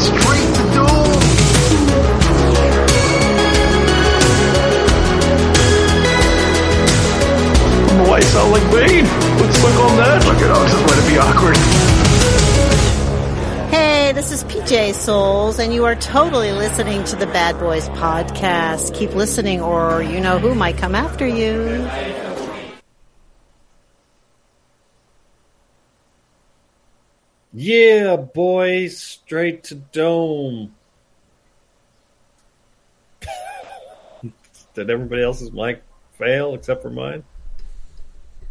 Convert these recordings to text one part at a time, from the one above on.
straight to doom. I don't know why sound like Bane. Let's suck on that. Look at all, just let it be awkward. Hey, this is PJ Soles, and you are totally listening to the Bad Boys podcast. Keep listening, or you know who might come after you. Yeah, boys, straight to dome. Did everybody else's mic fail except for mine?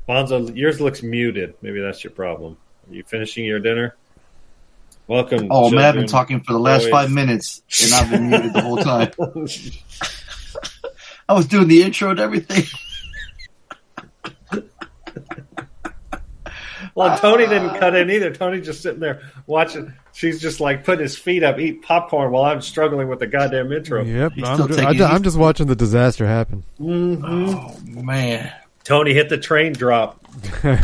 Bonzo, yours looks muted. Maybe that's your problem. Are you finishing your dinner? Welcome. Oh man, I've been talking for the last boys. five minutes, and I've been muted the whole time. I was doing the intro and everything. Well, Tony didn't cut in either. Tony just sitting there watching. She's just like putting his feet up, eat popcorn while I'm struggling with the goddamn intro. Yep, He's I'm, still ju- taking- I, am just watching the disaster happen. Mm-hmm. Oh man, Tony hit the train drop. someone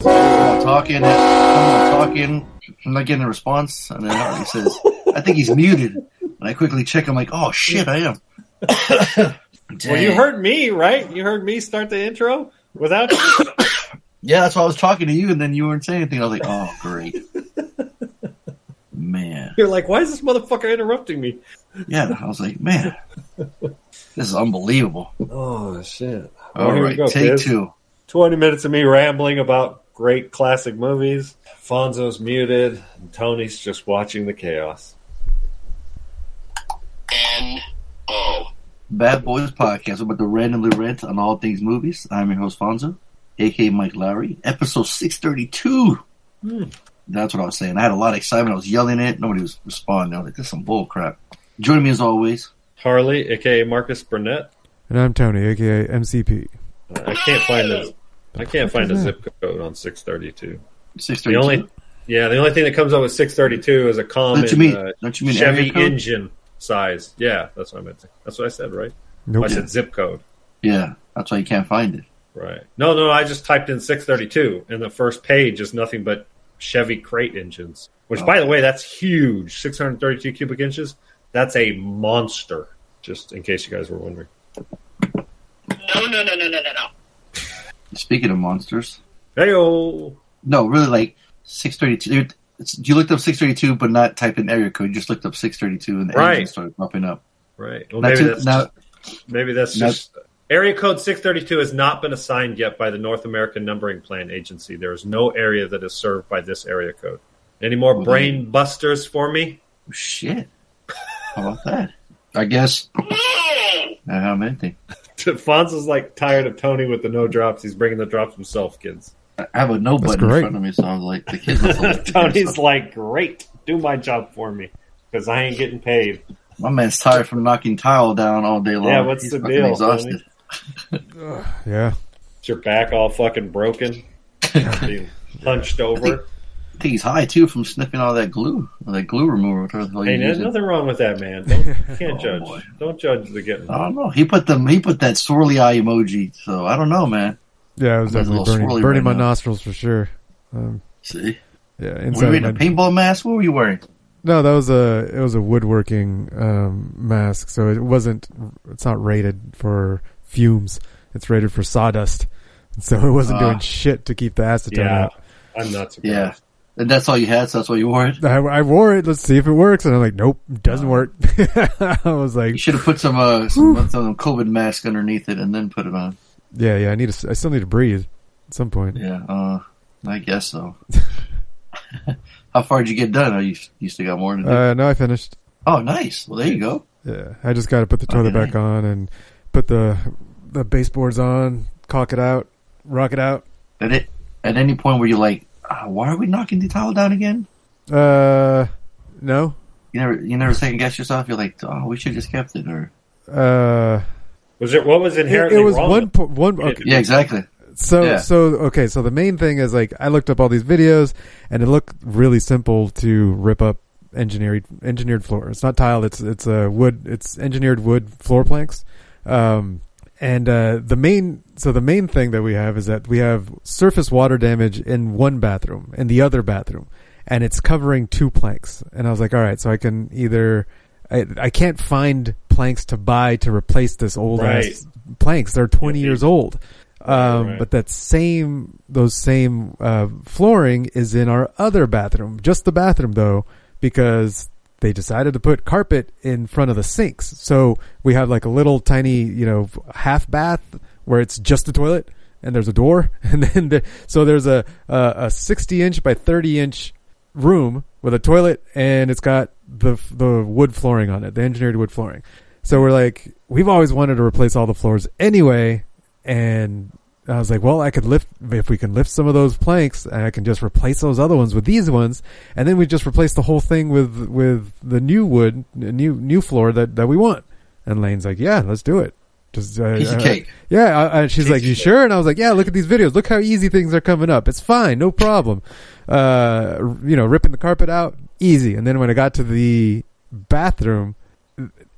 talking, someone talking. I'm not getting a response, and then Harley says, "I think he's muted." And I quickly check. I'm like, "Oh shit, I am." Well, you heard me, right? You heard me start the intro without. Yeah, that's why I was talking to you, and then you weren't saying anything. I was like, "Oh great, man." You're like, why is this motherfucker interrupting me? Yeah, I was like, "Man, this is unbelievable." Oh shit! All here we right, go, take kids. two. Twenty minutes of me rambling about great classic movies. Fonzo's muted, and Tony's just watching the chaos. And oh. Bad Boys Podcast about to randomly rant on all things movies. I'm your host Fonzo, aka Mike Lowry. Episode six thirty two. That's what I was saying. I had a lot of excitement. I was yelling it. Nobody was responding. I was like, "This is some bull crap." Joining me as always. Harley, aka Marcus Burnett. And I'm Tony, aka MCP. I can't find the I can't find a zip code on six thirty two. Six The only yeah, the only thing that comes up with six thirty two is a common Don't you mean? uh, don't you mean Chevy engine size. Yeah, that's what I meant. To, that's what I said, right? Nope. I said zip code. Yeah, that's why you can't find it. Right. No, no, I just typed in 632, and the first page is nothing but Chevy crate engines. Which, by the way, that's huge. 632 cubic inches. That's a monster. Just in case you guys were wondering. No, no, no, no, no, no, no. Speaking of monsters, Heyo. no, really, like six thirty two. You looked up six thirty two, but not typed in area code. You just looked up six thirty two, and the Right. engine started popping up. Right. Well, Now, maybe to- that's now- maybe that's now- just area code 632 has not been assigned yet by the North American Numbering Plan Agency. There is no area that is served by this area code. Any more Well, brain busters for me? Oh, shit. How about that? I guess. I have anything. Fonz is like tired of Tony with the no drops. He's bringing the drops himself, kids. I have a no button in front of me, so I was like, the kids. must have left it Tony's like, great, do my job for me because I ain't getting paid. my man's tired from knocking tile down all day long. Yeah, what's He's the fucking deal, Exhausted. Yeah. Is your back all fucking broken? Being hunched over. I think he's high too from sniffing all that glue, all that glue remover. Whatever the hell Hey, there's using. nothing wrong with that, man. Don't, you can't Oh, judge. boy. Don't judge the getting. I don't know. He put them. He put that swirly eye emoji. So I don't know, man. Yeah, it was I'm a definitely little burning, swirly burning right my now. nostrils for sure. Um, See, yeah, were you wearing my- a paintball mask? What were you wearing? No, that was a it was a woodworking um, mask, so it wasn't. It's not rated for fumes. It's rated for sawdust, so it wasn't Ah. doing shit to keep the acetone Yeah, out. I'm not surprised. Yeah, and that's all you had. So that's why you wore it. I, I wore it. Let's see if it works, and I'm like, nope, doesn't work. I was like, You should have put some uh some, some COVID mask underneath it and then put it on. yeah, yeah. I need to. I still need to breathe at some point. Yeah, uh, I guess so. How far did you get done? Oh, you you still got more to do. Uh, no, I finished. oh, nice. Well, there you go. Yeah, I just got to put the toilet Okay. back on and put the the baseboards on, caulk it out, rock it out. At it, at any point where you're like, uh, why are we knocking the tile down again? Uh, No. You never, you never second guess yourself. You're like, oh, we should just kept it, or Uh, Was it what was it, inherently it was wrong one with- po- one. Okay. yeah, exactly. So Yeah. so okay, so the main thing is like I looked up all these videos and it looked really simple to rip up engineered engineered floor. It's not tile, it's it's a wood it's engineered wood floor planks. Um and uh the main so the main thing that we have is that we have surface water damage in one bathroom in the other bathroom and it's covering two planks. And I was like, all right, so I can either I, I can't find planks to buy to replace this old Right. ass planks. They're 20 Yeah, years old. Um, right. but that same, those same, uh, flooring is in our other bathroom, just the bathroom though, because they decided to put carpet in front of the sinks. So we have like a little tiny, you know, half bath where it's just a toilet and there's a door. And then, the, so there's a, a, a 60 inch by 30 inch room with a toilet and it's got the, the wood flooring on it, the engineered wood flooring. So we're like, we've always wanted to replace all the floors anyway. And I was like, well, I could lift, if we can lift some of those planks, and I can just replace those other ones with these ones. And then we just replace the whole thing with, with the new wood, new, new floor that, that we want. And Lane's like, yeah, let's do it. Just, uh, Piece of uh, cake. yeah, I, I, she's like, "You sure?" And I was like, "Yeah, look at these videos. Look how easy things are coming up. It's fine, no problem." Uh, you know, ripping the carpet out, easy. And then when I got to the bathroom,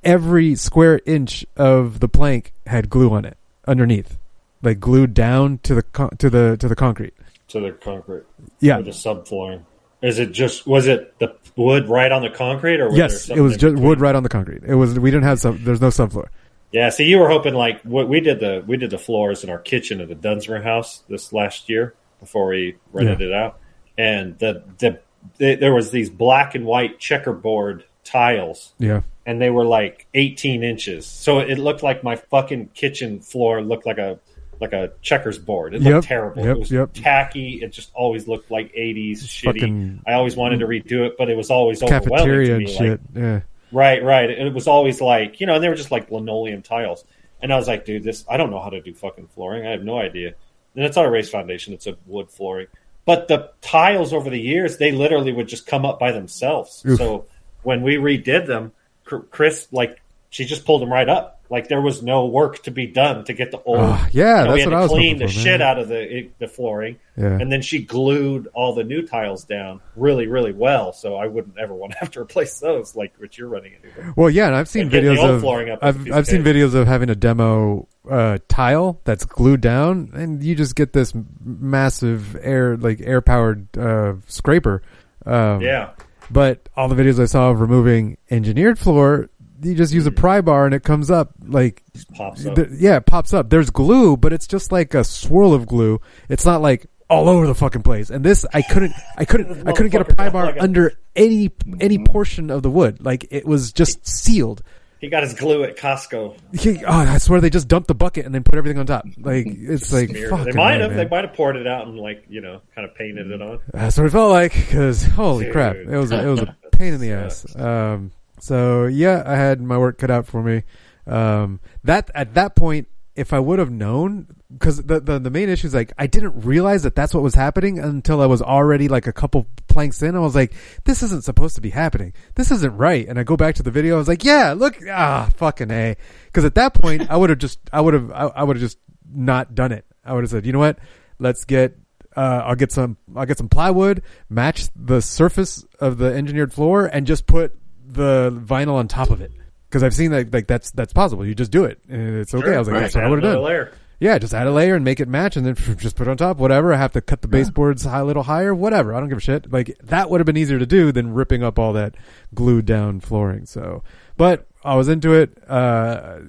every square inch of the plank had glue on it underneath, like glued down to the con- to the to the concrete. to the concrete Yeah. or the subflooring. Is it just was it the wood right on the concrete or was there Yes, it was just between? wood right on the concrete. It was. We didn't have some. There's no subfloor. Yeah, see, you were hoping like what we did the we did the floors in our kitchen at the Dunsmore house this last year before we rented it out, and the, the the there was these black and white checkerboard tiles, Yeah. and they were like 18 inches, so it looked like my fucking kitchen floor looked like a like a checkers board. It looked Yep, terrible. yep, it was yep. tacky. It just always looked like 80s shitty. fucking- I always wanted to redo it, but it was always overwhelming Cafeteria to and me. like, shit. yeah. Right, right. It was always like, you know, and they were just like linoleum tiles. And I was like, dude, this, I don't know how to do fucking flooring. I have no idea. And it's not a raised foundation, it's a wood flooring. But the tiles over the years, they literally would just come up by themselves. Oof. So when we redid them, Chris, like, she just pulled them right up. Like there was no work to be done to get the old. Ah, yeah, you know, we that's had what I was clean the for, shit out of the the flooring, Yeah. and then she glued all the new tiles down really, really well. So I wouldn't ever want to have to replace those, like what you're running into. Well, yeah, and I've seen And videos of flooring up I've I've seen videos of having a demo uh, tile that's glued down, and you just get this massive air like air powered uh, scraper. Um, Yeah, But all the videos I saw of removing engineered floor, you just use a pry bar and it comes up like pops up. th- yeah, it pops up. There's glue, but it's just like a swirl of glue. It's not like all over the fucking place. And this, I couldn't, I couldn't, I couldn't get a pry bar like a- under any any portion of the wood. Like it was just sealed. He got his glue at Costco. He- oh, I swear they just dumped the bucket and then put everything on top. Like it's like They might have. man. They might have poured it out and like you know, kind of painted it on. That's what it felt like. Because holy Dude. crap, it was a, it was a pain in the ass. Um, so yeah, I had my work cut out for me. Um, that at that point, if I would have known, because the, the the main issue is like I didn't realize that that's what was happening until I was already like a couple planks in. I was like, this isn't supposed to be happening. This isn't right. And I go back to the video. I was like, yeah, look, ah, fucking a. Because at that point, I would have just, I would have, I, I would have just not done it. I would have said, you know what? Let's get uh, I'll get some I'll get some plywood, match the surface of the engineered floor, and just put the vinyl on top of it. Because I've seen that like that's that's possible. You just do it, and it's okay. I was like, right. that's what I would have done. layer. Yeah, just add a layer and make it match, and then just put it on top. Whatever. I have to cut the baseboards high, a little higher. Whatever. I don't give a shit. Like that would have been easier to do than ripping up all that glued down flooring. So, but I was into it. Uh,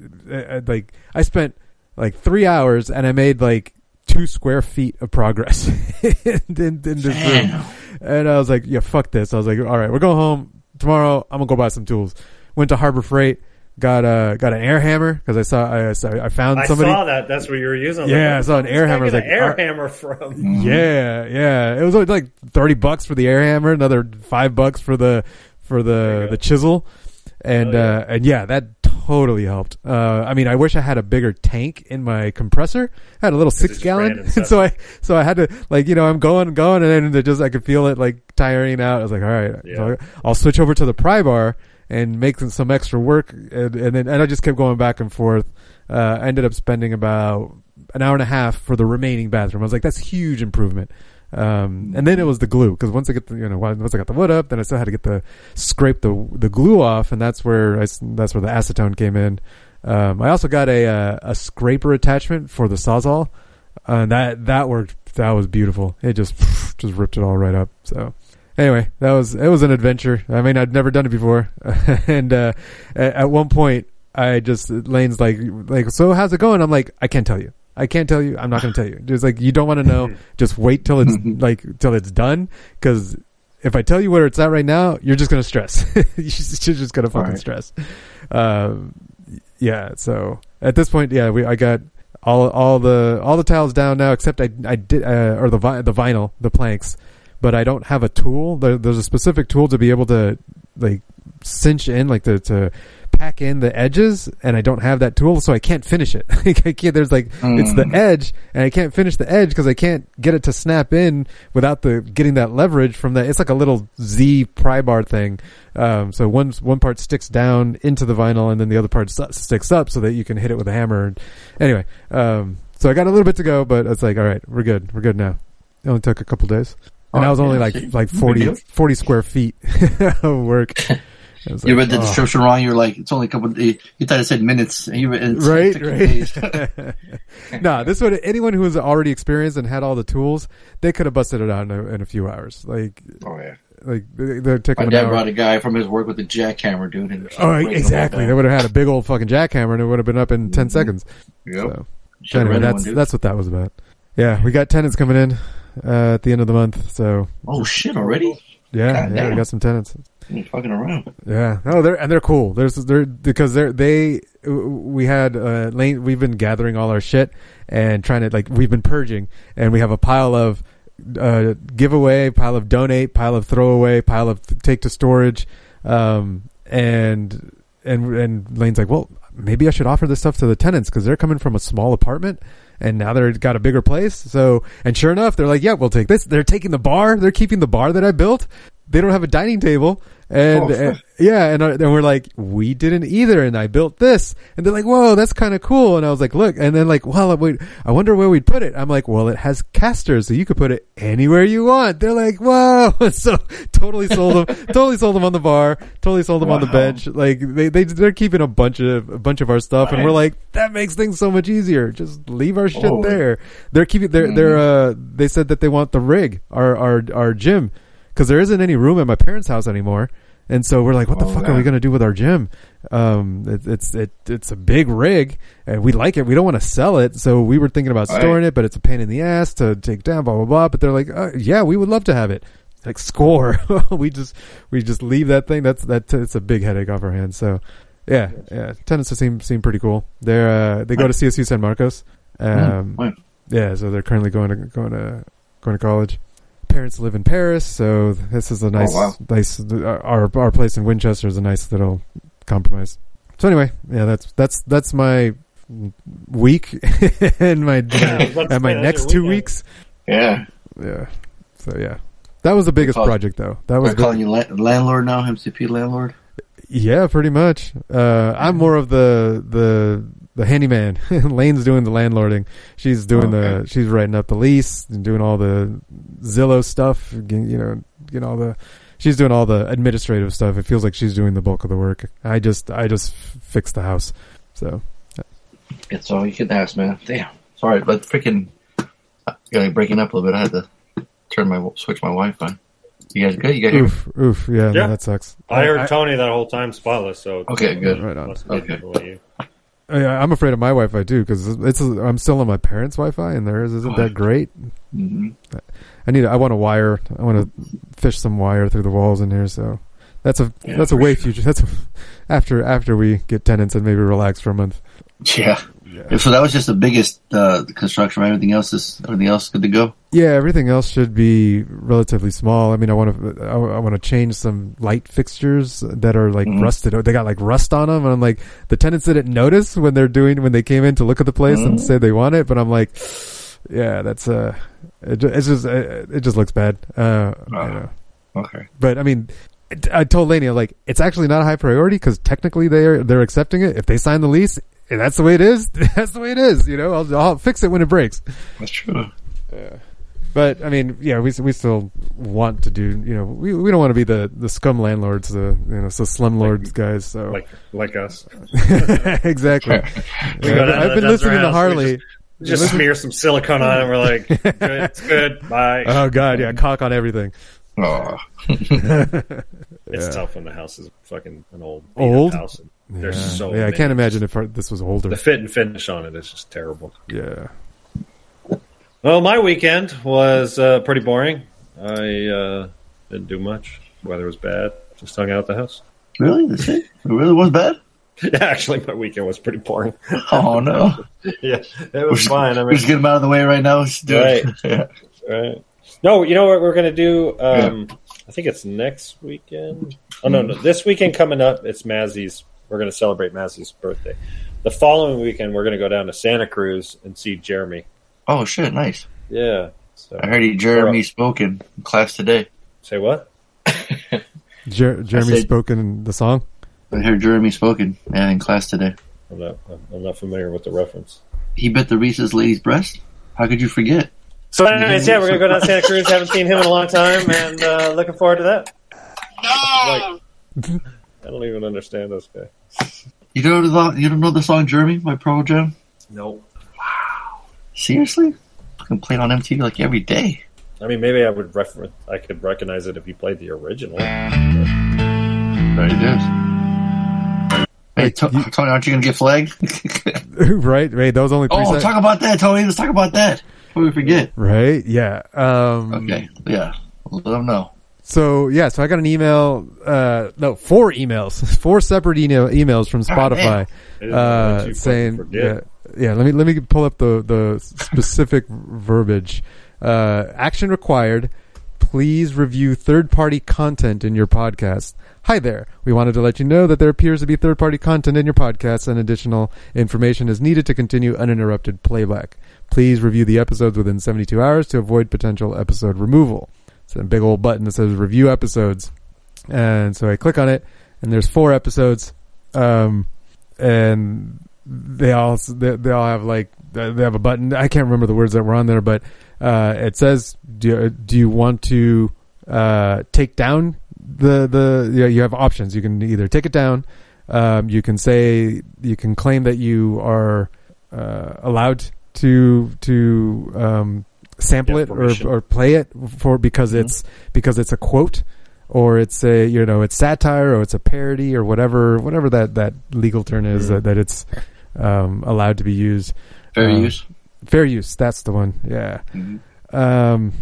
like I spent like three hours, and I made like two square feet of progress in, in, in this room. And I was like, yeah, fuck this. I was like, all right, we're going home tomorrow. I'm gonna go buy some tools. Went to Harbor Freight. Got a got an air hammer because I saw I, saw- I found I somebody. saw that. That's what you were using. was Yeah, like, I saw an air hammer. I was like, uh, an air are- hammer from. Mm-hmm. Yeah, yeah. It was only like thirty bucks for the air hammer, another five bucks for the for the the chisel, and Oh, yeah. uh and yeah, that totally helped. Uh, I mean, I wish I had a bigger tank in my compressor. I had a little six gallon, and so I so I had to like you know I'm going going, and then just I could feel it like tiring out. I was like, all right, Yeah. so I'll switch over to the pry bar and make some- some extra work, and, and then and I just kept going back and forth. Uh, I ended up spending about an hour and a half for the remaining bathroom. I was like, that's huge improvement. Um, and then it was the glue because once I get the you know once I got the wood up, then I still had to get the scrape the the glue off, and that's where I that's where the acetone came in. Um, I also got a uh, a scraper attachment for the sawzall, and that that worked. That was beautiful. It just just ripped it all right up. So anyway, that was it was an adventure. I mean, I'd never done it before, and uh, at, at one point, I just Lane's like like so how's it going? I'm like I can't tell you. I can't tell you. I'm not going to tell you. Just like you don't want to know. just wait till it's like till it's done because if I tell you where it's at right now, you're just going to stress. you're just going to fucking Alright. stress. Um, yeah. So at this point, yeah, we I got all all the all the tiles down now except I I did uh, or the vi- the vinyl the planks, but I don't have a tool. There, there's a specific tool to be able to like cinch in like to to pack in the edges and I don't have that tool so I can't finish it. I can't, there's like it's the edge and I can't finish the edge because I can't get it to snap in without the getting that leverage from that. It's like a little Z pry bar thing. Um, so one one part sticks down into the vinyl and then the other part sticks up so that you can hit it with a hammer. And anyway, um, so I got a little bit to go, but it's like all right, we're good, we're good now. It only took a couple days. And Oh, I was only yeah, like like big 40, 40 square feet of work. I You like, read the oh. description wrong. You're like, it's only a couple. You you thought it said minutes. And you read it's right, took right. no, this would anyone who was already experienced and had all the tools, they could have busted it out in a, in a few hours. Like, oh yeah. like they- they're taking My an dad hour. brought a guy from his work with a jackhammer, dude. And Oh, breaking exactly. They would have had a big old fucking jackhammer, and it would have been up in 10 seconds. Yep. So, anyway, that's one, that's what that was about. Yeah, we got tenants coming in uh, at the end of the month, so Oh shit! Already? yeah, God yeah, we got some tenants. You're fucking around. Yeah, no, they're and they're cool. There's they're because they're they we had uh lane we've been gathering all our shit and trying to like we've been purging and we have a pile of uh giveaway, pile of donate, pile of throwaway, pile of take to storage, um and and and Lane's like, well, maybe I should offer this stuff to the tenants because they're coming from a small apartment and now they've got a bigger place. So, and sure enough, they're like, yeah, we'll take this. They're taking the bar. They're keeping the bar that I built. They don't have a dining table. And, Oh, and- yeah, and, uh, and we're like, we didn't either. And I built this. And they're like, whoa, that's kind of cool. And I was like, look, and then like, well, wait, I wonder where we'd put it. I'm like, well, it has casters, so you could put it anywhere you want. They're like, whoa. So totally sold them, totally sold them on the bar, totally sold them on the bench. Like they, they, they're keeping a bunch of, a bunch of our stuff. And we're like, that makes things so much easier. Just leave our shit Oh. there. They're keeping, they're, they're, uh, they said that they want the rig, our, our, our gym, cause there isn't any room at my parents' house anymore. And so we're like, what the Oh, fuck are we going to do with our gym? Um, it, it's, it, it's a big rig and we like it. We don't want to sell it. So we were thinking about Right. storing it, but it's a pain in the ass to take down, blah, blah, blah. But they're like, uh, yeah, we would love to have it. Like score. we just, we just leave that thing. That's, that, it's a big headache off our hands. So yeah, yeah. Tenants seem, seem pretty cool. They're, uh, they go to CSU San Marcos. Um, Right. yeah, so they're currently going to going to going to college. Parents live in Paris, so this is a nice, wow. nice. Our our place in Winchester is a nice little compromise. So anyway, yeah, that's that's that's my week and my I was about to and my next two weeks. Yeah. Yeah, so yeah, that was the biggest call- project though. That was calling you la- landlord now, MCP landlord. Yeah, pretty much. Uh, I'm more of the the the handyman. Lane's doing the landlording. She's doing the Okay. she's writing up the lease and doing all the Zillow stuff. getting- You know, getting all the she's doing all the administrative stuff. It feels like she's doing the bulk of the work. I just I just fix the house. So It's all you can ask, man. Damn. Sorry, but freaking, uh, you're like breaking up a little bit. I had to turn my switch my Wi-Fi. You guys good? You got here? oof oof yeah, no, that sucks. I heard Tony that whole time spotless, so Okay, good. Right on. Okay. The way you- I, I'm afraid of my Wi-Fi too because it's I'm still on my parents' Wi-Fi and theirs isn't that great. hmm I need. I want to wire. I want to fish some wire through the walls in here. So that's a Yeah, that's a way sure. future. That's a, after after we get tenants and maybe relax for a month. Yeah. So that was just the biggest uh, construction. Right? Everything else is everything else good to go. Yeah, everything else should be relatively small. I mean, I want to, I, I want to change some light fixtures that are like rusted. They got like rust on them, and I'm like, the tenants didn't notice when they're doing when they came in to look at the place and say they want it, but I'm like, yeah, that's uh, it, it's just it, it just looks bad. Uh. Okay. But I mean, I told Laney, I'm like, it's actually not a high priority because technically they're they're accepting it. If they sign the lease, and that's the way it is. That's the way it is. You know, I'll, I'll fix it when it breaks. That's true. Yeah. But I mean, yeah, we we still want to do. You know, we we don't want to be the the scum landlords, the you know, so slumlords guys. So like like us. exactly. We Yeah, I've, down I've to been listening to Harley. Just smear some silicone on it. We're like, good, it's good. Bye. Oh God, yeah, caulk on everything. Oh. it's tough when the house is fucking an old Old? house. And there's so yeah I can't imagine if this was older. the fit and finish on it is just terrible. Yeah. Well, my weekend was uh, pretty boring. I uh, didn't do much. Weather was bad. Just hung out at the house. Really? That's it? It really was bad? Yeah, actually, my weekend was pretty boring. Oh no. yeah, it was fine. I we mean, just get them out of the way right now. Let's do it. Right. Yeah. Right. No, you know what we're going to do? Um, I think it's next weekend. Oh, no, no. This weekend coming up, it's Mazzy's. We're going to celebrate Mazzy's birthday. The following weekend, we're going to go down to Santa Cruz and see Jeremy. Oh shit! Nice. Yeah. So, I heard he Jeremy spoken in class today. say what? Jer- Jeremy said- spoken in the song. I heard Jeremy spoken yeah, in class today. I'm not, I'm not familiar with the reference. He bit the Reese's lady's breast. How could you forget? So, anyways, yeah, we're going to go down to Santa Cruz. Haven't seen him in a long time, and uh, looking forward to that. Like, I don't even understand this guy. You don't know the, you don't know the song Jeremy by Pearl Jam? Nope. Seriously? Fucking play it on MTV like every day. I mean, maybe I would refer- I could recognize it if you played the original. Right, it is. Hey, Like, To- you- Tony, aren't you gonna get flagged? right, right. That was only three oh, seconds. talk about that, Tony. Let's talk about that before we forget. right? Yeah. Um, Okay, yeah. Let them know. So yeah, so I got an email. Uh, no, four emails, four separate email emails from Spotify, It is uh, saying, yeah, yeah. Let me let me pull up the the specific verbiage. Uh, action required. Please review third party content in your podcast. Hi there. We wanted to let you know that there appears to be third party content in your podcast and additional information is needed to continue uninterrupted playback. Please review the episodes within 72 hours to avoid potential episode removal. It's a big old button that says review episodes. And so I click on it and there's four episodes. Um, and they all, they, they all have like, they have a button. I can't remember the words that were on there, but, uh, it says, do, you- do you want to, uh, take down the, the, you, know, you have options. You can either take it down. Um, you can say, you can claim that you are, uh, allowed to, to, um, sample Yeah, it or, or play it for because it's because it's a quote or it's a you know it's satire or it's a parody or whatever whatever that that legal term is that, that it's um, allowed to be used Fair Uh, use. fair use that's the one yeah Mhm. um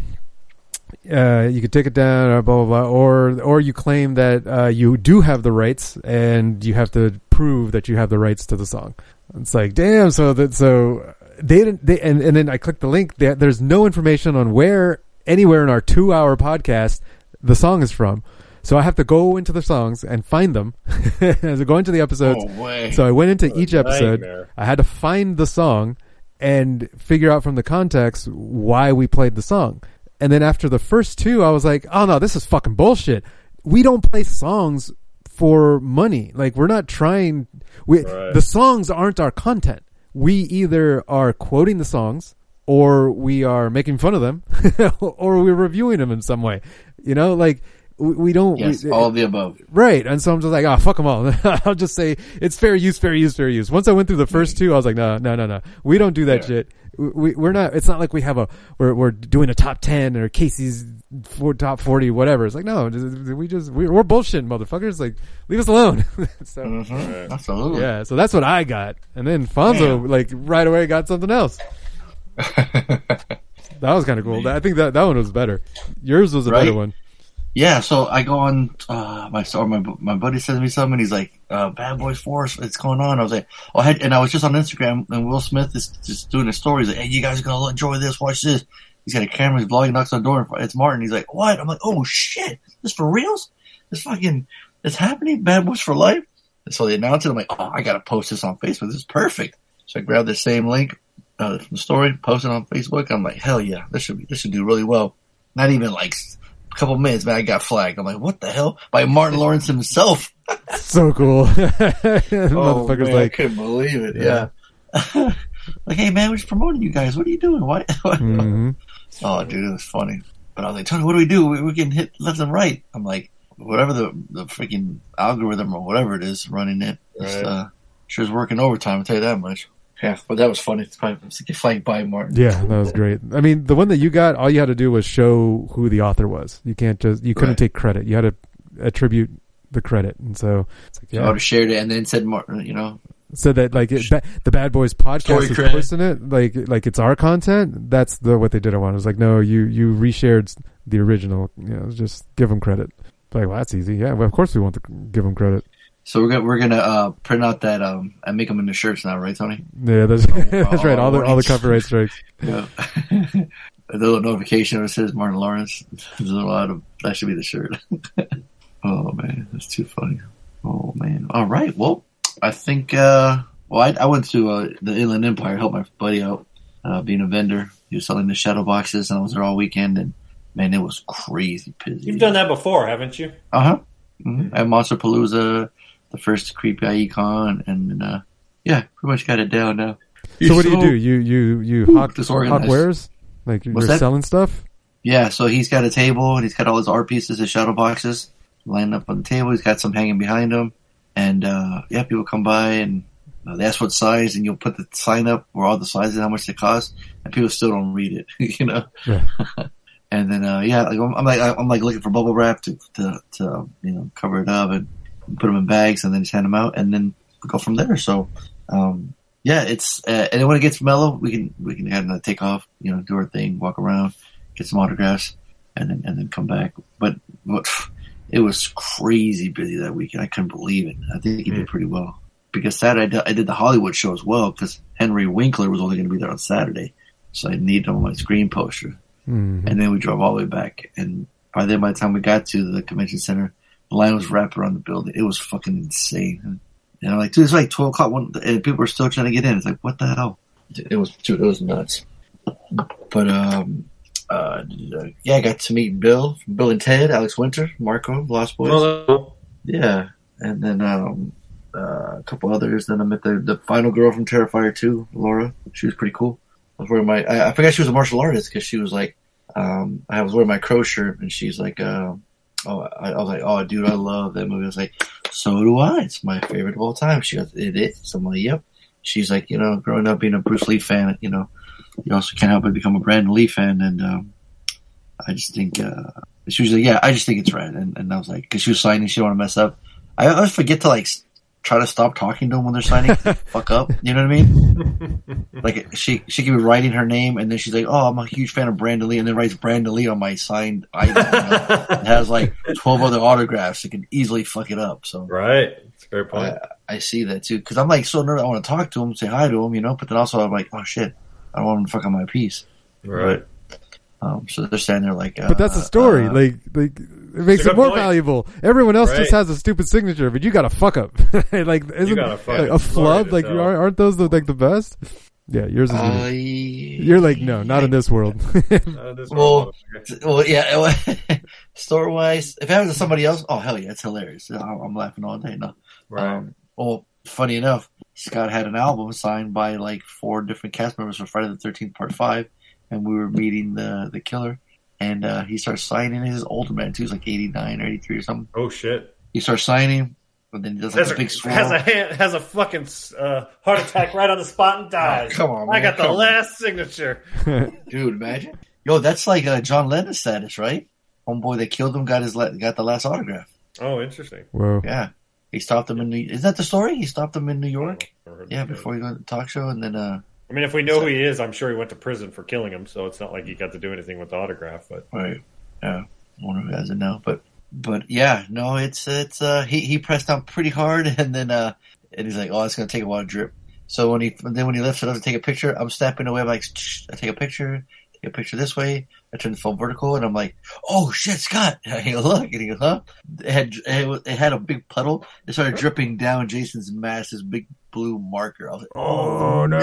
uh, you could take it down, or blah blah blah, or or you claim that uh, you do have the rights, and you have to prove that you have the rights to the song. It's like, damn. So that so they didn't. They and, and then I click the link. There, there's no information on where anywhere in our two hour podcast the song is from. So I have to go into the songs and find them as I go into the episodes. Oh. So I went into each episode. nightmare. I had to find the song and figure out from the context why we played the song. And then after the first two, I was like, oh no, this is fucking bullshit. We don't play songs for money. Like we're not trying, we, Right. the songs aren't our content. We either are quoting the songs or we are making fun of them or we're reviewing them in some way. You know, like we, we don't, yes, we, all the above. Right. And so I'm just like, oh, fuck them all. I'll just say it's fair use, fair use, fair use. Once I went through the first two, I was like, no, no, no, no. We don't do that Yeah. shit. We, we're not, it's not like we have a, we're, we're doing a top 10 or Casey's for top 40, whatever. It's like, no, we just, we're, we're bullshit, motherfuckers. Like, leave us alone. so, Mhm. Absolutely. yeah. So that's what I got. And then Fonzo, like, right away got something else. That was kind of cool. I think that, that one was better. Yours was a better one. Yeah, so I go on uh, my or my my buddy sends me something. He's like, uh, "Bad Boys Force, what's going on?" I was like, "Oh," I had, and I was just on Instagram, and Will Smith is just doing a story. He's like, "Hey, you guys are gonna enjoy this. Watch this." He's got a camera. He's vlogging. Knocks on the door. It's Martin. He's like, "What?" I'm like, "Oh shit! This for reals? This fucking it's happening. Bad Boys for Life." And so they announced it. I'm like, "Oh, I gotta post this on Facebook. This is perfect." So I grabbed the same link uh, from the story, posted on Facebook. I'm like, "Hell yeah! This should be this should do really well." Not even like couple minutes, man, I got flagged. I'm like, what the hell? By Martin Lawrence himself. So cool. Motherfucker's Oh, man, I couldn't believe it. Yeah. Yeah. like, hey man, we're just promoting you guys. What are you doing? Why? mhm. Oh, dude, it was funny. But I was like, Tony, what do we do? We, we can hit left and right. I'm like, whatever the the freaking algorithm or whatever it is running it, it's, Right. uh, sure is working overtime. I'll tell you that much. Yeah, but that was funny. It's probably it's like flagged by Martin. Yeah, that was great. I mean, the one that you got, all you had to do was show who the author was. You can't just, you couldn't Right. take credit. You had to attribute the credit. And so it's like, So I yeah. would have shared it and then said Martin. You know, So that like it, ba- the Bad Boys podcast Story is credit. pushing it, like like it's our content. That's the what they did. I want. It was like, no, you you reshared the original. You know, just give them credit. Like, well, that's easy. Yeah, well, of course we want to give them credit. So we're gonna we're gonna uh, print out that um and make them into shirts now, right, Tony? Yeah, that's that's right. All the all the copyright strikes. Yeah. a little notification that says Martin Lawrence. There's a lot of that should be the shirt. oh man, that's too funny. Oh man. All right. Well, I think. uh Well, I, I went to uh, the Inland Empire, helped my buddy out, uh, being a vendor. He was selling the shadow boxes, and I was there all weekend. And man, it was crazy busy. You've done that before, haven't you? Uh huh. Mm-hmm. At Monsterpalooza, the first Creepy Icon, and uh, yeah, pretty much got it down now. So what do you do? You you you Ooh, disorganized. hawk wares? Like you're that? selling stuff? Yeah, so he's got a table and he's got all his art pieces, his shadow boxes lined up on the table. He's got some hanging behind him. And, uh, yeah, people come by and uh, they ask what size and you'll put the sign up where all the sizes, how much they cost. And people still don't read it, you know? Yeah. and then, uh, yeah, like, I'm, I'm like, I'm like looking for bubble wrap to, to, to, you know, cover it up and put them in bags and then just hand them out and then go from there. So, um, yeah, it's, uh, and then when it gets mellow, we can, we can kind of take off, you know, do our thing, walk around, get some autographs and then, and then come back. But, but it was crazy busy that weekend. I couldn't believe it. I think he did pretty well because Saturday I did, the Hollywood show as well because Henry Winkler was only going to be there on Saturday. So I needed him on my screen poster. Mhm. And then we drove all the way back. And by then, by the time we got to the convention center, the line was wrapped around the building. It was fucking insane. And, and I'm like, dude, it's like 12 o'clock one, and people are still trying to get in. It's like, what the hell? It was, dude, it was nuts. But, um, uh, yeah, I got to meet Bill, Bill and Ted, Alex Winter, Marko, Lost Boys. Well, Yeah, and then um, uh, a couple others. Then I met the the final girl from Terrifier 2, Laura. She was pretty cool. I was wearing my I, I forgot she was a martial artist because she was like, um, I was wearing my crow shirt and she's like, uh, oh, I, I was like, oh, dude, I love that movie. I was like, so do I. It's my favorite of all time. She goes, it is. I'm like, yep. She's like, you know, growing up being a Bruce Lee fan, you know, you also can't help but become a Brandon Lee fan, and um, I just think uh, she was like, yeah, I just think it's red, and, and I was like, because she was signing, she didn't want to mess up. I always forget to like try to stop talking to them when they're signing. Fuck up, you know what I mean? like she she could be writing her name, and then she's like, oh, I'm a huge fan of Brandon Lee, and then writes Brandon Lee on my signed item. You it has like twelve other autographs. It can easily fuck it up. So right. That's a fair point. I, I see that too because I'm like so nervous. I want to talk to him, say hi to him, you know. But then also I'm like, oh shit, I don't want him to fuck on my piece. right. Um, so they're standing there like, uh, But that's the story. uh, like, like it makes it more point. valuable. Everyone else just has a stupid signature, but you got a fuck up. like, isn't got a like, a flub? Like, tell. aren't aren't those the, like the best? Yeah, yours is. I, unique. You're like, no, not in this world. Uh, this Well, well, yeah. Story wise, if it happens to somebody else, oh hell yeah, it's hilarious. I'm, I'm laughing all day. No, right. Um, well, funny enough, Scott had an album signed by like four different cast members for Friday the Thirteenth Part Five, and we were meeting the the killer, and uh, he starts signing. his older man too. He's like 89 or 83 or something. oh shit. He starts signing, but then he does like Has a a, big swirl. has a hand, has a fucking uh, heart attack right on the spot and dies. Come on, I got the come on. last signature. Dude, imagine. Yo, that's like uh, John Lennon status, right? Homeboy that killed him got his la- got the last autograph. Oh, interesting. Whoa. Yeah, he stopped him in. New- Is that the story? He stopped him in New York. Yeah, before he went to the talk show, and then uh, I mean, if we know who he is, I'm sure he went to prison for killing him. So it's not like he got to do anything with the autograph. But right, yeah, I wonder who has it now, but but yeah, no, it's it's uh he he pressed down pretty hard and then uh and he's like, oh, it's gonna take a while to drip. So when he then when he lifts it up to take a picture, I'm snapping away. I'm like, I take a picture, take a picture this way. I turn the phone vertical, and I'm like, oh shit, Scott! And I go, look, and he goes, huh? It had it, had a big puddle. It started dripping down Jason's mask, this big blue marker. I was like, Oh no!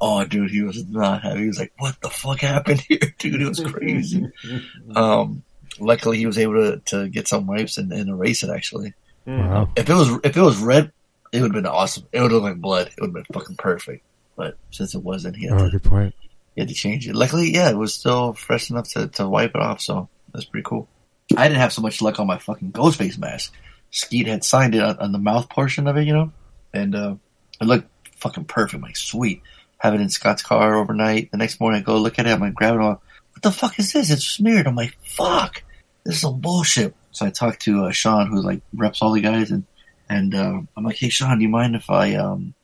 Oh, dude, he was not happy. He was like, "What the fuck happened here, dude? It was crazy." um, luckily, he was able to, to get some wipes and, and erase it. Actually, Wow. if it was if it was red, it would have been awesome. It would have looked like blood. It would have been fucking perfect. But since it wasn't, he had, Oh, to, good point. he had to change it. Luckily, yeah, it was still fresh enough to, to wipe it off. So that's pretty cool. I didn't have so much luck on my fucking Ghostface mask. Skeet had signed it on, on the mouth portion of it, you know, and uh, it looked fucking perfect. I'm like, sweet. Have it in Scott's car overnight. The next morning, I go look at it. I'm like, grab it. What the fuck is this? It's smeared. I'm like, fuck. This is some bullshit. So I talked to uh, Sean, who like reps all the guys, and and uh, I'm like, hey Sean, do you mind if I um,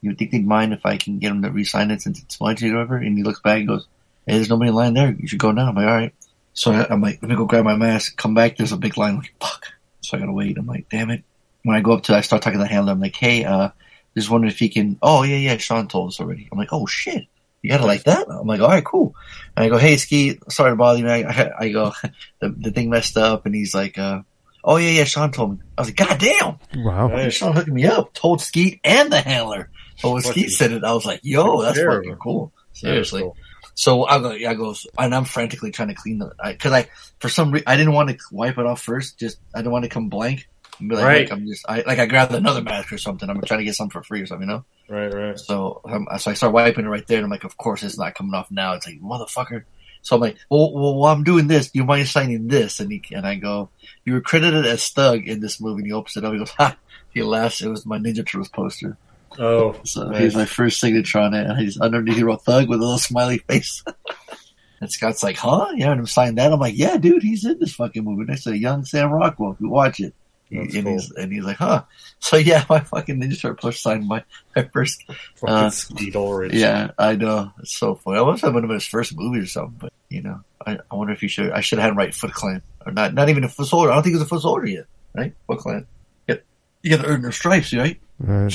you think they'd mind if I can get them to re-sign it since it's smudgy or whatever? And he looks back and goes, hey, there's nobody in line there. You should go now. I'm like, all right. So I, I'm like, let me go grab my mask. Come back. There's a big line. I'm like, fuck. So I gotta wait. I'm like, damn it. When I go up to, I start talking to the handler. I'm like, hey, uh, just wondering if he can. Oh yeah, yeah. Sean told us already. I'm like, oh shit. You gotta like that? I'm like, all right, cool. And I go, hey, Ski, sorry to bother you. man. I, I go, the, the thing messed up, and he's like, uh, oh yeah, yeah. Sean told me. I was like, god damn. Wow. Nice. Sean hooked me up. Told Skeet and the handler. But when Fucking- Skeet said it, I was like, yo, that's Terrible. fucking cool. Seriously. So I go, I goes, and I'm frantically trying to clean the, I, cause I, for some reason, I didn't want to wipe it off first. Just, I didn't want to come blank. Be like, Right. I'm just, I, like I grabbed another mask or something. I'm trying to get some for free or something, you know? Right, right. So, um, so I start wiping it right there and I'm like, of course it's not coming off now. It's like, motherfucker. So I'm like, well, well while I'm doing this, do you mind signing this? And he, and I go, you were credited as Thug in this movie. And he opens it up. He goes, ha. He laughs. It was my Ninja Turtles poster. Oh, So Nice. he's my first signature on it. And he's underneath he wrote Thug with a little smiley face. and Scott's like, huh? You haven't signed that? I'm like, yeah, dude, he's in this fucking movie next to young Sam Rockwell. If you watch it. That's and cool. he's and he's like, huh? So yeah, my fucking Ninja Turtle plush signed my, my first fucking Uh, Skeet Ulrich. yeah, I know. It's so funny. I must have been his first movie or something, but you know, I, I wonder if he should. I should have had him write Foot Clan or not. Not even a Foot Soldier. I don't think it was a Foot Soldier yet, right? Foot Clan. Yeah, you got to earn your stripes, right? Right.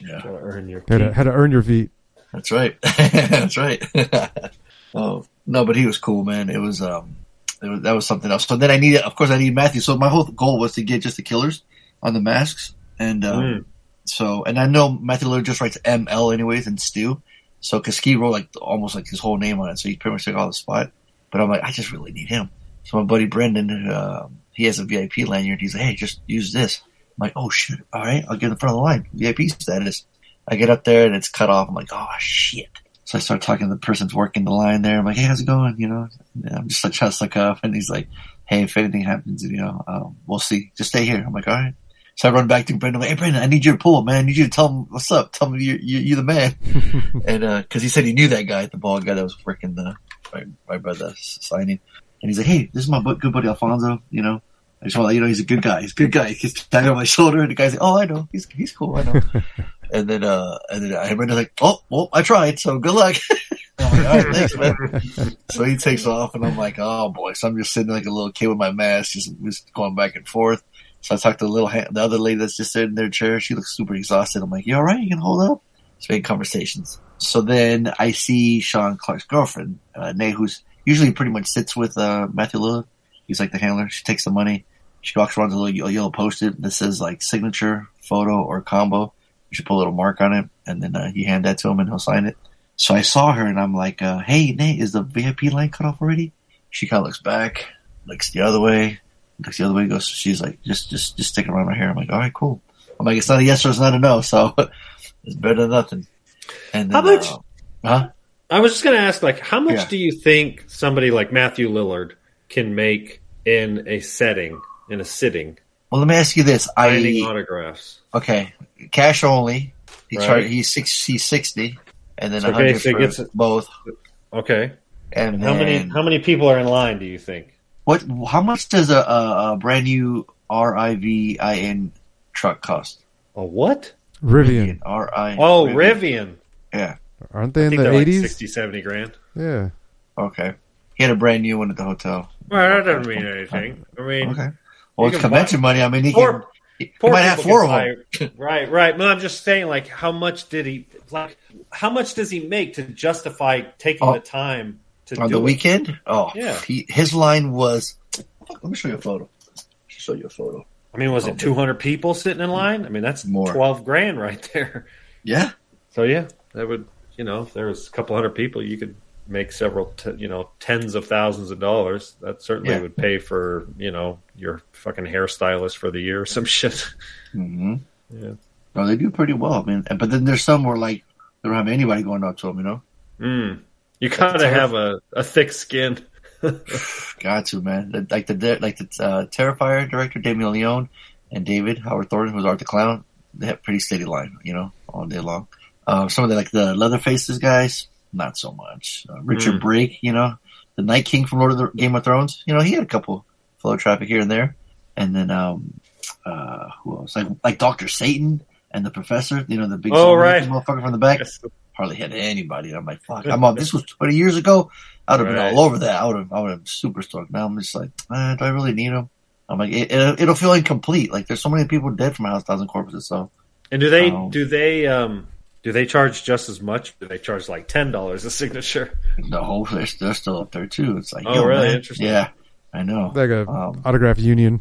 Yeah, Gotta earn your Had to, had to earn your feet. that's right. that's right. oh no, but he was cool, man. It was um, it was, that was something else. So then I needed, of course, I needed Matthew. So my whole goal was to get just the killers on the masks, and Mm. so and I know Matthew Lillard just writes ML anyways and Stu. So Kaski wrote like almost like his whole name on it, so he pretty much took all the spot. But I'm like, I just really need him. So my buddy Brendan, uh, he has a VIP lanyard. He's like, hey, just use this. I'm like, oh shit, all right, I'll get in front of the line. VIP status. I get up there and it's cut off. I'm like, oh shit. So I start talking to the person's working the line there. I'm like, hey, how's it going? You know, and I'm just like trying to suck up. And he's like, hey, if anything happens, you know, um, we'll see. Just stay here. I'm like, all right. So I run back to Brendan. I'm like, hey, Brendan, I need you to pull man. I need you to tell him what's up. Tell him you're, you're, you're the man. and, uh, cause he said he knew that guy, the bald guy that was working the, by the signing. And he's like, hey, this is my good buddy Alfonso, you know. I just want to you know he's a good guy. He's a good guy. He's tapping on my shoulder, and the guy's like, "Oh, I know. He's he's cool. I know." and then uh, and then I Brendan's like, "Oh, well, I tried. So good luck." Like, "All right, thanks, man." so he takes off, and I'm like, "Oh boy!" So I'm just sitting like a little kid with my mask, just just going back and forth. So I talked to the little ha- the other lady that's just sitting in their chair. She looks super exhausted. I'm like, "You all right? You can hold up?" Just making conversations. So then I see Sean Clark's girlfriend, uh, Nay, who's usually pretty much sits with uh, Matthew Lillard. He's like the handler. She takes the money. She walks around with a little yellow- post-it that says like signature, photo, or combo. You should put a little mark on it, and then uh, you hand that to him, and he'll sign it. So I saw her, and I'm like, uh, "Hey, Nate, is the VIP line cut off already?" She kind of looks back, looks the other way, looks the other way. Goes, she's like, "Just, just, just stick around my hair." I'm like, "All right, cool." I'm like, "It's not a yes or it's not a no, so it's better than nothing." And then, How much- Uh, huh? I was just going to ask, like, how much Yeah. do you think somebody like Matthew Lillard can make in a setting, in a sitting, Well, let me ask you this: signing I autographs? okay, cash only. He Right. charged. He's six. He's sixty, and then a Okay, hundred so for gets- both. Okay. And And how many how many people are in line? Do you think? What? How much does a, a, a brand new R I V I N truck cost? A what? Rivian. R I. Oh, Rivian. Yeah. Aren't they I in think the they're like 80s? 60, 70 grand. Yeah. Okay. He had a brand new one at the hotel. Well, that doesn't mean anything. I mean, Okay. Well, it's convention buy- money. I mean, he Poor- can. He might have four of them. right, right. But I'm just saying, like, how much did he like? How much does he make to justify taking Oh. the time to on the it? weekend. Oh, Yeah. He, his line was. Let me show you a photo. Show you a photo. I mean, was it 200 people sitting in line? I mean, that's More. 12 grand right there. Yeah, So yeah, that would you know, if there was a couple hundred people, you could make several, t- you know, tens of thousands of dollars. That certainly Yeah. would pay for you know your fucking hairstylist for the year or some shit. hmm Yeah. no, they do pretty well. I mean, but then there's some where like they don't have anybody going up to them. You know, Mm. You gotta have a, a thick skin. got to man. Like the like the uh, Terrifier director Damien Leone and David Howard Thornton, who's Art the Clown. They have pretty steady line. You know, all day long. Um, some of the like the Leatherfaces guys, not so much. Uh, Richard Mm. Brake, you know, the Night King from Lord of the Game of Thrones. You know, he had a couple flow traffic here and there, and then um, uh, who else? Like like Doctor Satan and the Professor. You know, the big Oh, right. motherfucker from the back. Hardly had anybody. And I'm like, fuck. I'm on. This was 20 years ago. I would have Right. been all over that. I would have. I would have super stoked. Now I'm just like, eh, do I really need them? I'm like, it, it, it'll feel incomplete. Like there's so many people dead from House Thousand Corpses. So And do they Oh. do they um do they charge just as much? Do they charge like ten dollars a signature? the whole they're, they're still up there too. It's like, Oh, yo, really? man. Interesting. Yeah, I know. Like a Um, autograph union.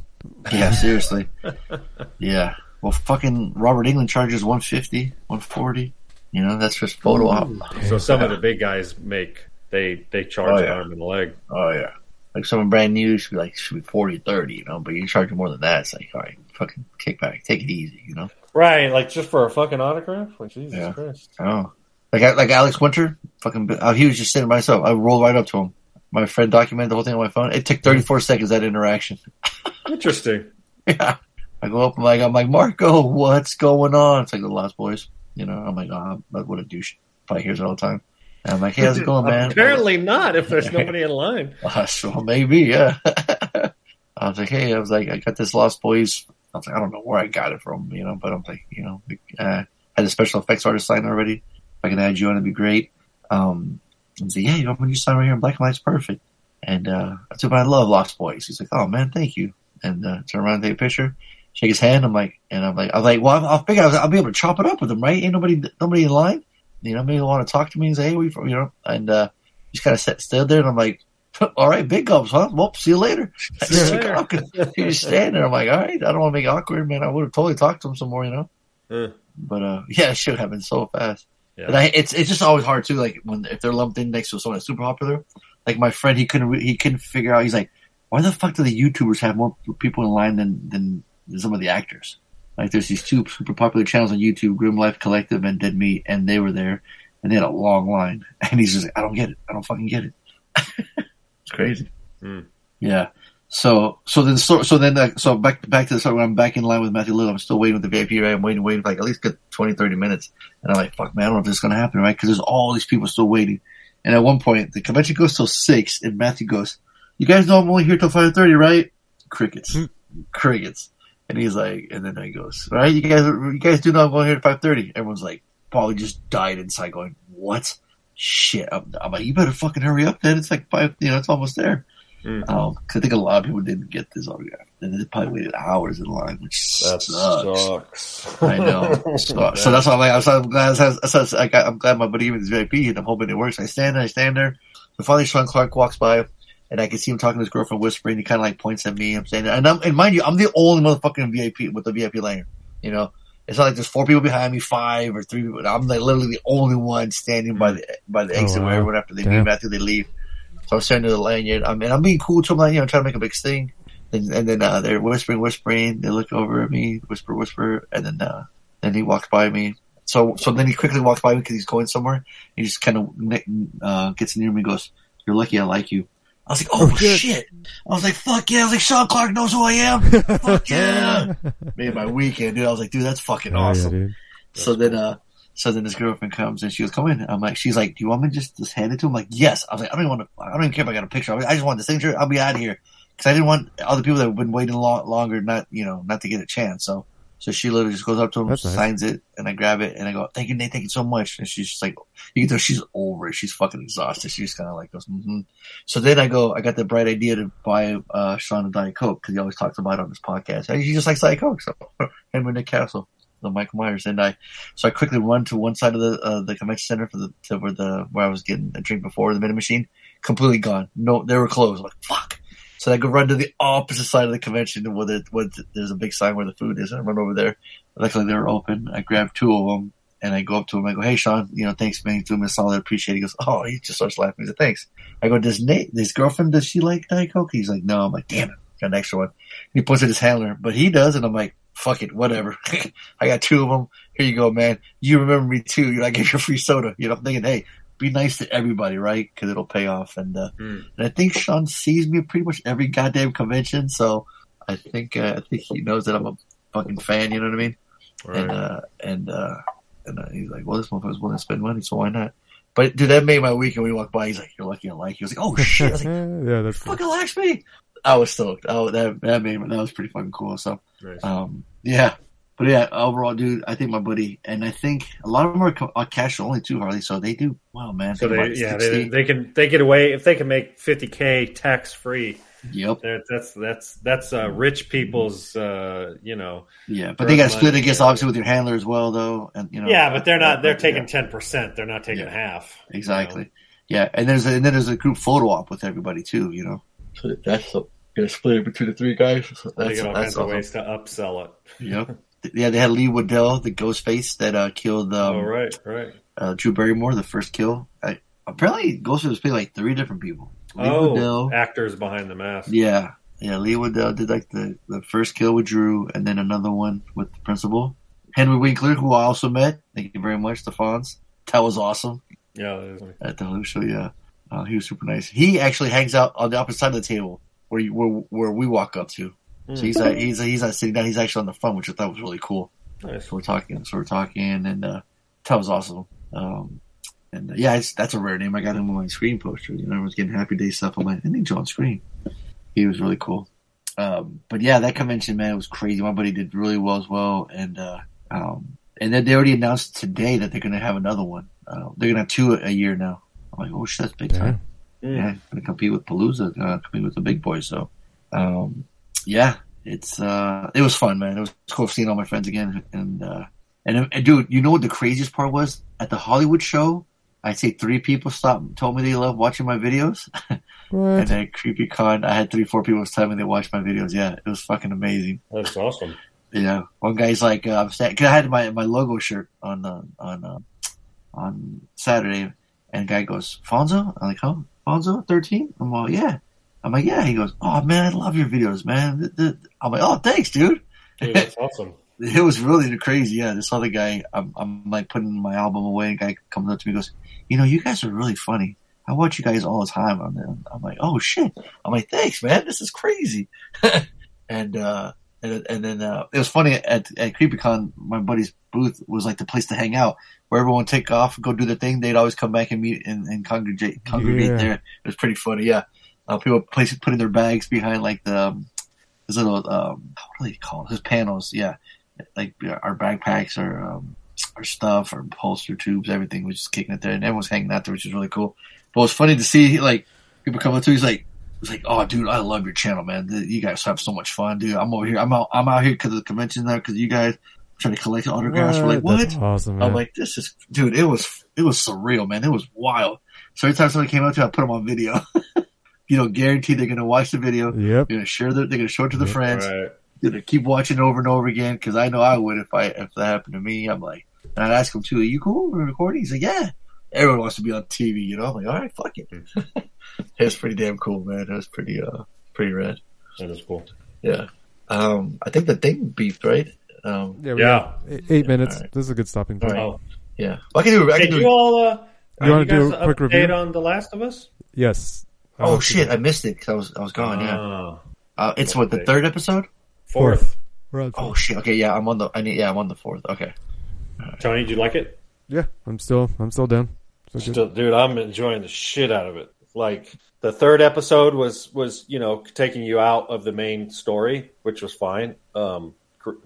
Yeah, seriously. yeah. Well, fucking Robert Englund charges 150, 140. You know, that's just photo op. So some of the big guys make they they charge Oh, an arm and a leg. Oh yeah. Like someone brand new should be like should be 40, 30, you know, but you charge more than that. It's like, all right, fucking kick back, take it easy, you know. Right, like just for a fucking autograph? Like Jesus Yeah. Christ. Oh, like like Alex Winter, fucking. Uh, he was just sitting by himself. I rolled right up to him. My friend documented the whole thing on my phone. It took 34 seconds that interaction. Interesting. Yeah. I go up. I'm like, I'm like, Marko, what's going on? It's like the Lost Boys. You know, I'm like, oh, but what a douche. Probably hears it all the time. And I'm like, hey, how's it going, man? Apparently not if there's nobody in line. Uh, so maybe, yeah. I was like, hey, I was like, I got this Lost Boys. I was like, I don't know where I got it from, you know, but I'm like, you know, uh, had a special effects artist sign already. If I can add you on, it'd be great. Um, was like, yeah, you know, when you sign right here in black and white, it's perfect. And, uh, I him I love Lost Boys. He's like, oh man, thank you. And, uh, turn around and take a picture, shake his hand. I'm like, and I'm like, I'm like, well, I'll figure I'll, I'll be able to chop it up with him, right? Ain't nobody, nobody in line. You know, maybe want to talk to me and say, hey, we you know, and, uh, just kind of sat, stood there and I'm like, all right, big gulps, huh? Well, see you later. I just later. took off 'cause he was standing there. I'm like, all right, I don't want to make it awkward, man. I would have totally talked to him some more, you know. Yeah. But uh, yeah, it should have been so fast. Yeah. But I, it's it's just always hard too. Like when if they're lumped in next to someone that's super popular. Like my friend, he couldn't re- he couldn't figure out. He's like, why the fuck do the YouTubers have more people in line than than, than some of the actors? Like there's these two super popular channels on YouTube, Grim Life Collective and Dead Meat, and they were there, and they had a long line. And he's just like, I don't get it. I don't fucking get it. Crazy. Hmm. Yeah. So so then so so then uh, so back back to the start when I'm back in line with Matthew Lillard, I'm still waiting with the VIP. Right, I'm waiting, waiting for like at least good 20, 30 minutes, and I'm like, fuck, man, I don't know if this is gonna happen, right? Because there's all these people still waiting. And at one point, the convention goes till six, and Matthew goes, "You guys know I'm only here till five thirty, right?" Crickets, crickets. And he's like, and then he goes, "All right, you guys, you guys do know I'm going here at five 30. Everyone's like, Paulie just died inside, going, "What? Shit!" I'm, I'm like, "You better fucking hurry up, then. It's like five, you know, it's almost there." Mm. Um, 'cause I think a lot of people didn't get this autograph, and they probably waited hours in line, which That sucks. sucks. I know. So, so that's why I'm like, I'm, so I'm glad. So, so, so I got, I'm glad my buddy gave me this VIP, and I'm hoping it works. I stand there, I stand there. So finally, Sean Clark walks by, and I can see him talking to his girlfriend, whispering. He kind of like points at me. I'm standing there, and I'm, and mind you, I'm the only motherfucking VIP with the VIP lanyard. You know, it's not like there's four people behind me, five or three people. I'm like literally the only one standing by the by the Oh, exit where everyone after they Damn. leave, after they leave. So I'm standing to the lanyard. I mean, I'm being cool to them, like, you know, trying to make a big thing. And, and then uh, they're whispering, whispering. They look over at me, whisper, whisper, and then uh, then he walks by me. So so then he quickly walks by me because he's going somewhere. He just kind of uh, gets near me, and goes, "You're lucky I like you." I was like, "Oh, Oh, shit. shit. I was like, "Fuck yeah!" I was like, "Sean Clark knows who I am." Fuck yeah! Made my weekend, dude. I was like, "Dude, that's fucking Oh, yeah, awesome." dude. So then, uh, so then this girlfriend comes and she goes, "Come in." I'm like, she's like, "Do you want me to just just hand it to him?" Like, yes. I was like, I don't even want to. I don't even care if I got a picture. I just want the signature. I'll be out of here because I didn't want other people that have been waiting long, longer not you know not to get a chance. So So she literally just goes up to him, That's nice. signs it, and I grab it, and I go, "Thank you, Nate. Thank you so much." And she's just like, you can tell she's over it. She's fucking exhausted. She's just kind of like goes, mm-hmm. So then I go, I got the bright idea to buy uh, Sean a Diet Coke because he always talks about it on his podcast. Hey, He just likes Diet Coke. So him and Nick Castle, the Michael Myers, and I. So I quickly run to one side of the uh, the convention center for the to where the where I was getting a drink before the vending machine. Completely gone. No, they were closed. I'm like fuck. So I go run to the opposite side of the convention where, the, where the- there's a big sign where the food is. And I run over there. Luckily they were open. I grab two of them and I go up to him. I go, "Hey, Sean, you know, thanks, man. You doing me a solid. Appreciate." it. He goes, "Oh," he just starts laughing. He said, "Thanks." I go, "Does Nate, his girlfriend, does she like Diet Coke?" He's like, "No." I'm like, "Damn it, got an extra one." He puts it in his handler, but he does, and I'm like, "Fuck it, whatever." I got two of them. Here you go, man. You remember me too. You know, I gave you a free soda. You know, I'm thinking, hey, be nice to everybody, right? Because it'll pay off. And uh, Mm. and I think Sean sees me pretty much every goddamn convention, so I think uh, I think he knows that I'm a fucking fan. You know what I mean? Right. And uh, and uh, and uh, he's like, well, this motherfucker's willing to spend money, so why not? But dude, that made my week. And we walked by, he's like, "You're lucky I like you." I was like, "Oh shit!" I was like, yeah, that's cool. "Fucking likes me." I was stoked. Oh, that that made that was pretty fucking cool. So, Nice. um, yeah. But yeah, overall, dude, I think my buddy, and I think a lot of them are, co- are cash only too, Harley. So they do well, man. so they yeah they, they can they get away if they can make 50k tax free. Yep. That's that's that's uh, rich people's uh, you know. Yeah, but they got split money, against yeah. obviously with your handler as well, though. And you know, Yeah, but they're not. They're taking ten percent. They're not taking Yeah. half. you exactly. know. Yeah, and there's a, and then there's a group photo op with everybody too. You know, so that's gonna split it between the three guys. So They that's get all that's kinds of awesome. ways to upsell it. Yep. Yeah, they had Lee Waddell, the ghost face that uh, killed um, oh right, right. uh, Drew Barrymore, the first kill. I, apparently, Ghostface was playing like three different people. Lee Oh, Waddell, actors behind the mask. yeah, yeah. Lee Waddell did like the, the first kill with Drew, and then another one with the principal. Henry Winkler, who I also met. Thank you very much, the Fonz. That was awesome Yeah, that is- at the Hollywood show. Yeah, uh, he was super nice. He actually hangs out on the opposite side of the table where you, where where we walk up to. So he's not, he's he's not sitting down. He's actually on the phone, which I thought was really cool. nice. So we're talking. So we're talking, and uh, that was awesome. Um, and uh, yeah, it's, that's a rare name. I got him on my screen poster. You know, I was getting Happy Day stuff on my. I think John Screen. He was really cool. Um, but yeah, that convention man it was crazy. My buddy did really well as well, and uh, um, and then they already announced today that they're going to have another one. Uh, they're going to have two a year now. I'm like, oh shit, that's big time. Damn. Yeah, going to compete with Palooza, uh, compete with the big boys. So, um, yeah, it's uh, it was fun, man. It was cool seeing all my friends again, and uh, and, and dude, you know what the craziest part was at the Hollywood show? I'd say three people stopped, and told me they loved watching my videos, and What? at Creepy Con, I had three, four people tell me they watched my videos. Yeah, it was fucking amazing. That's awesome. Yeah, one guy's like, uh, I'm sta- cause I had my, my logo shirt on uh, on uh, on Saturday, and guy goes, Fonzo? I'm like, huh? Fonzo, thirteen? I'm like, yeah. I'm like, yeah. He goes, oh man, I love your videos, man. Th- th- I'm like, oh, thanks, dude. Dude, that's awesome. It was really crazy. Yeah, this other guy, I'm, I'm like putting my album away, and guy comes up to me, goes, you know, you guys are really funny. I watch you guys all the time on there. I'm like, oh shit. I'm like, thanks, man. This is crazy. and uh, and and then uh, it was funny at at CreepyCon. My buddy's booth was like the place to hang out, where everyone would take off, and go do their thing. They'd always come back and meet and, and congregate congregate Yeah. there. It was pretty funny. Yeah, uh, people place putting their bags behind like the um, this little um, what do they call it? His panels. Yeah, like our backpacks or um, our stuff, our holster tubes, everything was just kicking it there, and everyone was hanging out there, which is really cool. But it's funny to see like people come up to. He's like. He's like, oh, dude, I love your channel, man. You guys have so much fun, dude. I'm over here. I'm out. I'm out here because of the convention there. Because you guys trying to collect autographs. We're like, what? That's awesome, man. I'm like, this is, dude. It was, it was surreal, man. It was wild. So every time somebody came up to, me, I put them on video. you know, guaranteed they're gonna watch the video. yep. They're gonna share the, they're gonna show it to their Yep. friends. Right. They're gonna keep watching it over and over again because I know I would if I if that happened to me. I'm like, and I'd ask him too, "Are you cool? We're recording?" He's like, "Yeah." Everyone wants to be on TV, you know. I'm like, "All right, fuck it." it was pretty damn cool, man. It was pretty uh pretty rad. That is cool. Yeah. Um, I think the thing beeped, right? Um, Yeah. Yeah. eight- Eight minutes. Alright. This is a good stopping point. Alright. Oh, yeah. I can do. I can did do. you all? Uh, You are wanna do a quick update review? on The Last of Us? Yes. Oh Uh, shit! I missed it because I was I was gone. Yeah. Oh, Uh, it's what the third episode. fourth. we're Oh shit! Okay, yeah, I'm on the. I need. Yeah, I'm on the fourth. Okay. Tony, did you like it? Yeah, I'm still I'm still down. So good. Still, dude, I'm enjoying the shit out of it. Like the third episode was was you know taking you out of the main story, which was fine. Um,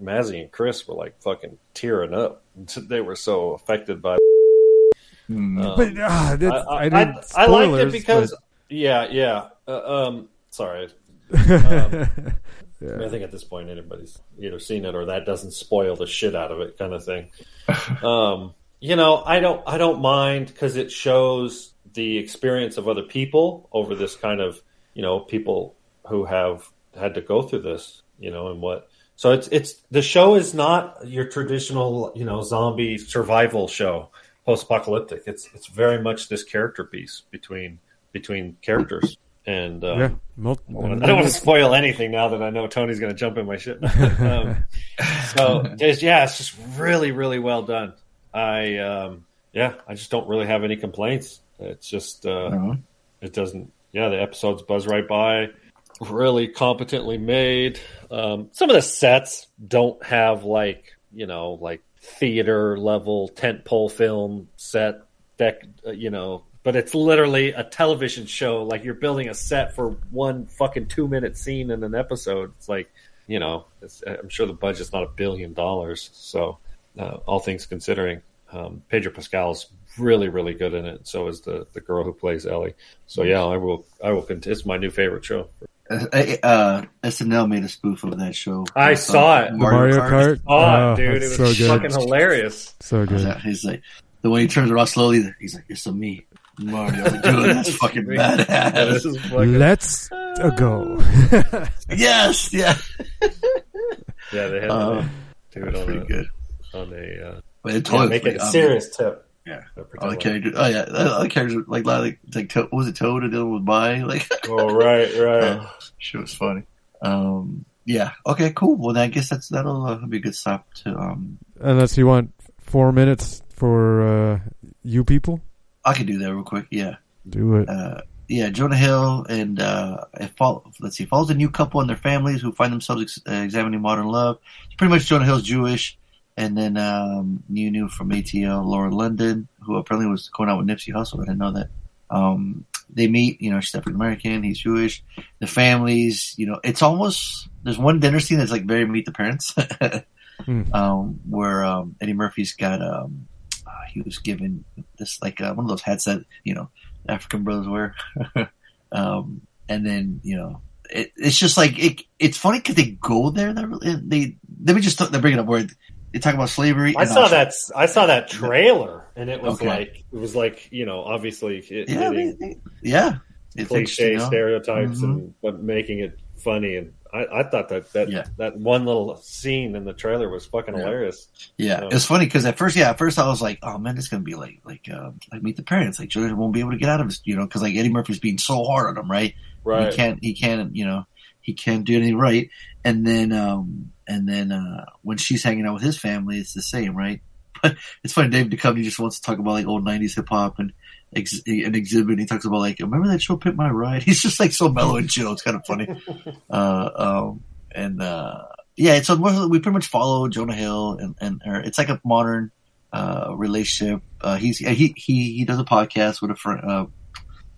Mazzy and Chris were like fucking tearing up. They were so affected by. Hmm. Um, But ah, that's, I, I, I, I, I liked it spoilers, because yeah, yeah. Uh, um, sorry, but- I think at this point anybody's either seen it or that doesn't spoil the shit out of it, kind of thing. um, you know, I don't, I don't mind because it shows the experience of other people over this kind of, you know, people who have had to go through this, you know, and what. So it's it's the show is not your traditional, you know, zombie survival show, post apocalyptic. It's it's very much this character piece between between characters. And um, yeah, mul- I don't want to spoil anything now that I know Tony's going to jump in my shit. um, so it's, yeah, it's just really, really well done. I um, yeah, I just don't really have any complaints. It's just uh, Uh-huh. it doesn't. Yeah, the episodes buzz right by. Really competently made. Um, some of the sets don't have like you know like theater level tent pole film set deck. Uh, you know, but it's literally a television show. Like you're building a set for one fucking two minute scene in an episode. It's like you know, it's, I'm sure the budget's not a billion dollars. So uh, all things considering, um, Pedro Pascal's really, really good in it. So is the the girl who plays Ellie. So yeah, I will. I will. Cont- it's my new favorite show. Uh, uh, SNL made a spoof of that show. I It's, saw uh, it. The Mario Kart. Oh, Oh, dude, it was so fucking hilarious. So good. He's like the way he turns around slowly. He's like, "It's a me, Mario." Dude, that's fucking Yeah, badass. this is fucking, Let's uh, go. Yes, yeah, yeah, they had Uh, to do it on pretty a, good. on a uh, But it yeah, totally make it a I mean, serious tip. Yeah. All the like- characters. Oh yeah, all the characters like like like to, what was it Toad and the other one was by like. Oh right, right. uh, shit was funny. Um, yeah. Okay. Cool. Well, then I guess that's that'll uh, be a good stop to. Um, Unless you want four minutes for uh, you people, I could do that real quick. Yeah. do it. uh, yeah, Jonah Hill and uh, it follow, let's see, follows a new couple and their families who find themselves ex- uh, examining modern love. It's pretty much Jonah Hill's Jewish, and then um, new new from ATL, Lauren London, who apparently was going out with Nipsey Hussle. I didn't know that. Um, they meet, you know, she's African American, he's Jewish. The families, you know, it's almost there's one dinner scene that's like very Meet the Parents, Hmm. um, where um, Eddie Murphy's got um, he was given this like uh, one of those hats that you know African brothers wear. um, and then you know, it, it's just like it. It's funny because they go there. They, they let me just they bring it up where they talk about slavery. I saw that. I saw that trailer, and it was Okay. like it was like you know, obviously it, Yeah, they, they- yeah. Cliche interesting, you know? stereotypes Mhm. and but making it funny. And I, I thought that that Yeah. that one little scene in the trailer was fucking Yeah. hilarious. Yeah, Yeah. it's funny because at first, yeah, at first I was like, oh man, it's gonna be like like uh, like Meet the Parents. Like Jonah won't be able to get out of his, you know, because like Eddie Murphy's being so hard on him, right? Right. He can't, he can't, you know, he can't do anything right. And then, um, and then, uh, when she's hanging out with his family, it's the same, right? But it's funny, Dave Duchovny just wants to talk about like old 90s hip hop and ex- an exhibit. He talks about like, remember that show Pimp My Ride? He's just like so mellow and chill. It's kind of funny. uh, um, and, uh, yeah, so we pretty much follow Jonah Hill and, and. It's like a modern, uh, relationship. Uh, he's, he, he, he does a podcast with a friend, uh,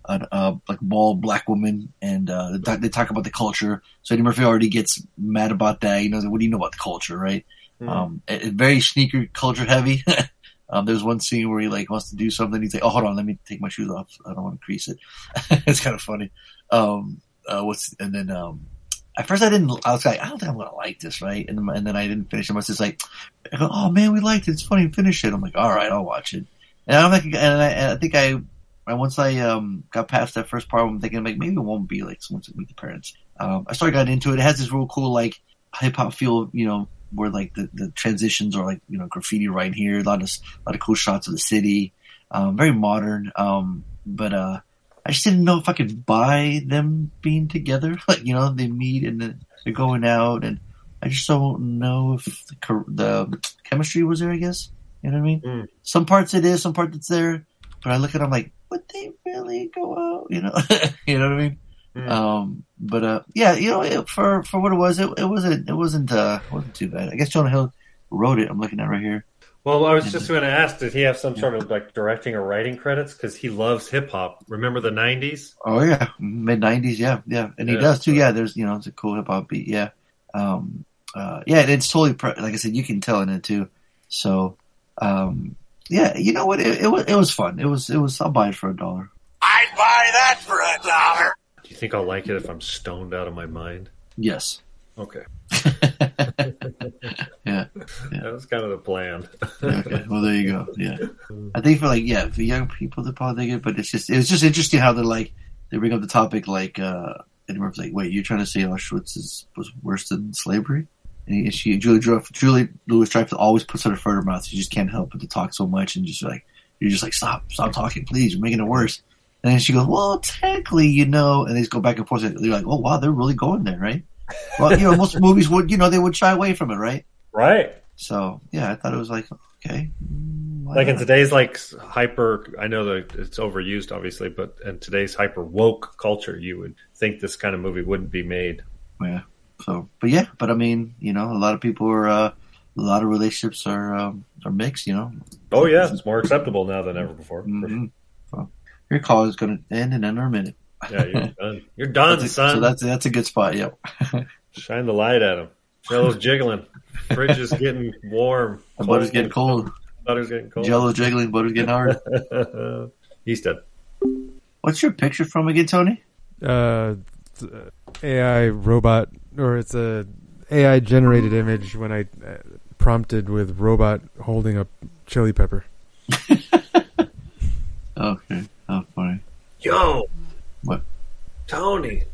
a, a like bald black woman, and uh, they talk- they talk about the culture. So Eddie Murphy already gets mad about that. You know, what do you know about the culture, right? Hmm. Um, it, it- very sneaker culture heavy. um, there's one scene where he like wants to do something. He's like, "Oh, hold on, let me take my shoes off. I don't want to crease it." it's kind of funny. Um, uh, what's and then um, at first I didn't. I was like, I don't think I'm gonna like this, right? And then, and then I didn't finish. it. I was just like, "Oh man, we liked it. It's funny. Finish it." I'm like, "All right, I'll watch it." And I'm like, and I, and I think I once I um, got past that first part, I'm thinking like maybe it won't be like someone to meet the parents. Um, I started getting into it. It has this real cool like hip hop feel, you know, where like the, the transitions are like you know graffiti right here, a lot of a lot of cool shots of the city, um, very modern. Um, but uh, I just didn't know if I could buy them being together. Like you know, they meet and they're going out, and I just don't know if the, the chemistry was there. I guess you know what I mean. Mm. Some parts it is, some parts it's there. But I look at them like, would they really go out? You know, you know what I mean? Mm. Um, but uh, yeah, you know, it, for for what it was, it, it wasn't it wasn't uh it wasn't too bad. I guess Jonah Hill wrote it. I'm looking at it right here. Well, I was just going to ask, did he have some sort of like directing or writing credits? Because he loves hip hop. Remember the '90s? Oh yeah, mid '90s, yeah, yeah, and he Yeah. does too. Yeah, there's you know, it's a cool hip hop beat. Yeah, um, uh, yeah, it's totally pre- like I said, you can tell in it too. So, um, yeah, you know what? It, it was it was fun. It was it was. I'll buy it for a dollar. I'd buy that for a dollar. Do you think I'll like it if I'm stoned out of my mind? Yes. Okay. Yeah. That was kind of the plan. Okay. Well, there you go. Yeah. I think for like yeah, for young people they're probably it, but it's just it's just interesting how they're like they bring up the topic like uh and Murph's like, wait, you're trying to say Auschwitz is, was worse than slavery? And he, she Julie Julie Louis Dreyfus always puts her foot in her mouth. She just can't help but to talk so much and just like you're just like stop stop talking, please. You're making it worse. And then she goes, well, technically, you know, and they just go back and forth. They're like, oh wow, they're really going there, right? Well, you know, most movies would, you know, they would shy away from it, right? Right. So yeah, I thought it was like okay, mm, Like in today's like hyper, I know that it's overused, obviously, but in today's hyper woke culture, you would think this kind of movie wouldn't be made. Yeah. So, but yeah, but I mean, you know, a lot of people are, uh, a lot of relationships are um, are mixed. You know. Oh yeah, it's more acceptable now than ever before. for sure. hmm So, your call is going to end in under a minute. Yeah, you're done. You're done, That's a- son. So that's that's a good spot. Yep. Shine the light at him. Jello's jiggling. Fridge is getting warm. The butter's getting cold. Butter's getting cold. Jello's jiggling. Butter's getting hard. He's dead. What's your picture from again, Tony? Uh, AI robot, or it's a AI generated image when I uh, prompted with robot holding a chili pepper. Okay. Oh, funny. Yo, What? Tony.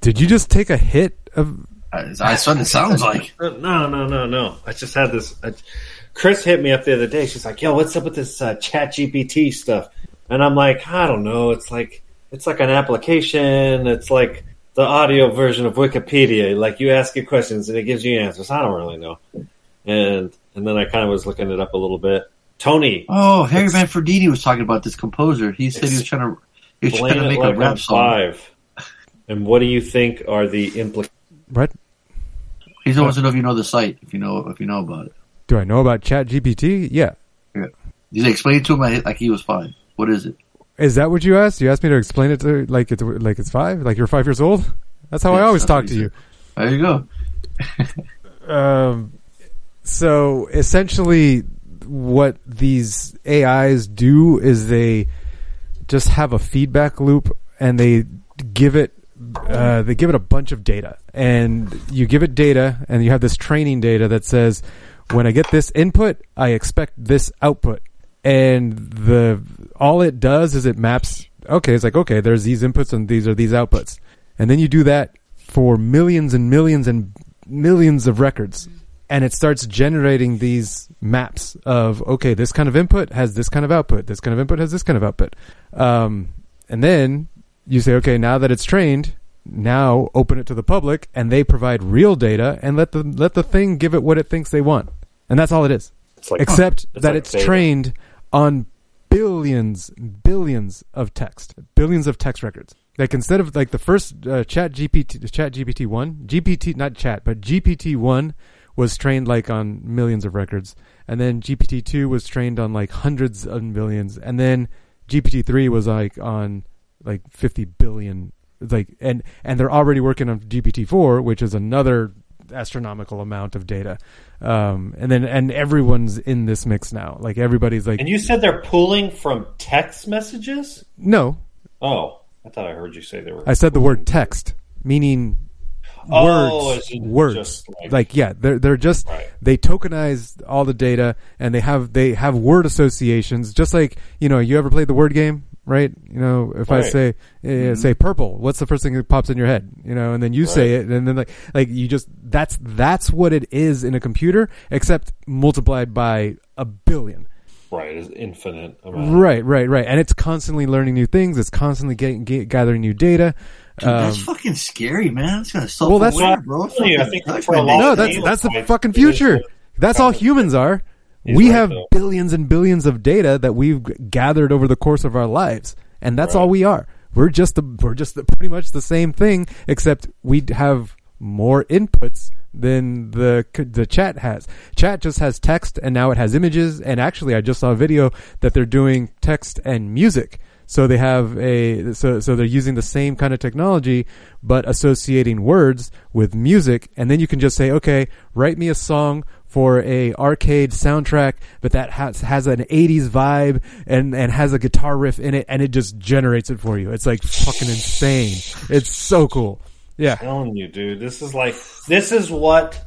Did you just take a hit of? I, that's what it sounds like. Uh, No, no, no, no. I just had this. I, Chris hit me up the other day. She's like, "Yo, what's up with this uh, Chat GPT stuff?" And I'm like, "I don't know. It's like it's like an application. It's like the audio version of Wikipedia. Like you ask it questions and it gives you answers. I don't really know." And and then I kind of was looking it up a little bit. Tony, Oh, Harry Manfredini was talking about this composer. He said he was trying to he was trying to it make like a rap on song. five. And what do you think are the implications? What He wants to know if you know the site, if you know if you know about it. do I know about Chat GPT? Yeah. He said, explain it to him like like he was five. What is it? Is that what you asked? You asked me to explain it to like it's like it's five, like you're five years old. That's how I always talk to you. There you go. Um, so essentially, what these AIs do is they just have a feedback loop, and they give it uh, they give it a bunch of data, and you give it data, and you have this training data that says, when I get this input, I expect this output, and the all it does is it maps. Okay, it's like okay, there's these inputs and these are these outputs, and then you do that for millions and millions and millions of records and it starts generating these maps of okay this kind of input has this kind of output this kind of input has this kind of output. Um, and then you say okay now that it's trained now open it to the public and they provide real data and let the let the thing give it what it thinks they want. And that's all it is. It's like except it's that like it's trained on billions billions of text billions of text records. Like instead of like the first uh, chat gpt chat gpt 1 gpt not chat but gpt 1 was trained like on millions of records. And then gpt 2 was trained on like hundreds of millions. And then gpt 3 was like on like 50 billion. Like and and they're already working on gpt 4 which is another astronomical amount of data. Um and then and everyone's in this mix now. Like everybody's like And you said they're pulling from text messages? no. Oh, I thought I heard you say they were. i said the word text meaning Oh, words. just words like- like, yeah they're they're just Right. they tokenize all the data and they have they have word associations just like you know you ever played the word game right? You know if i say uh, say purple what's the first thing that pops in your head? You know and then you say it and then like like you just that's that's what it is in a computer except multiplied by a billion. Right, is infinite amount. right right right. And it's constantly learning new things. It's constantly getting get, gathering new data Dude, that's Um, fucking scary, man. It's gonna self Well, that's aware, bro. I'm I think Fucking for a judgment. no, that's that's the fucking future. That's all humans are. He's we right, have though. billions and billions of data that we've gathered over the course of our lives, and that's all we are. We're just the, we're just the, pretty much the same thing, except we have more inputs than the the chat has. Chat just has text, and now it has images. And actually, I just saw a video that they're doing text and music. So they have a so so they're using the same kind of technology, but associating words with music, and then you can just say, okay, write me a song for a arcade soundtrack, but that has has an '80s vibe and and has a guitar riff in it, and it just generates it for you. It's like fucking insane. It's so cool. Yeah, I'm telling you, dude, this is like this is what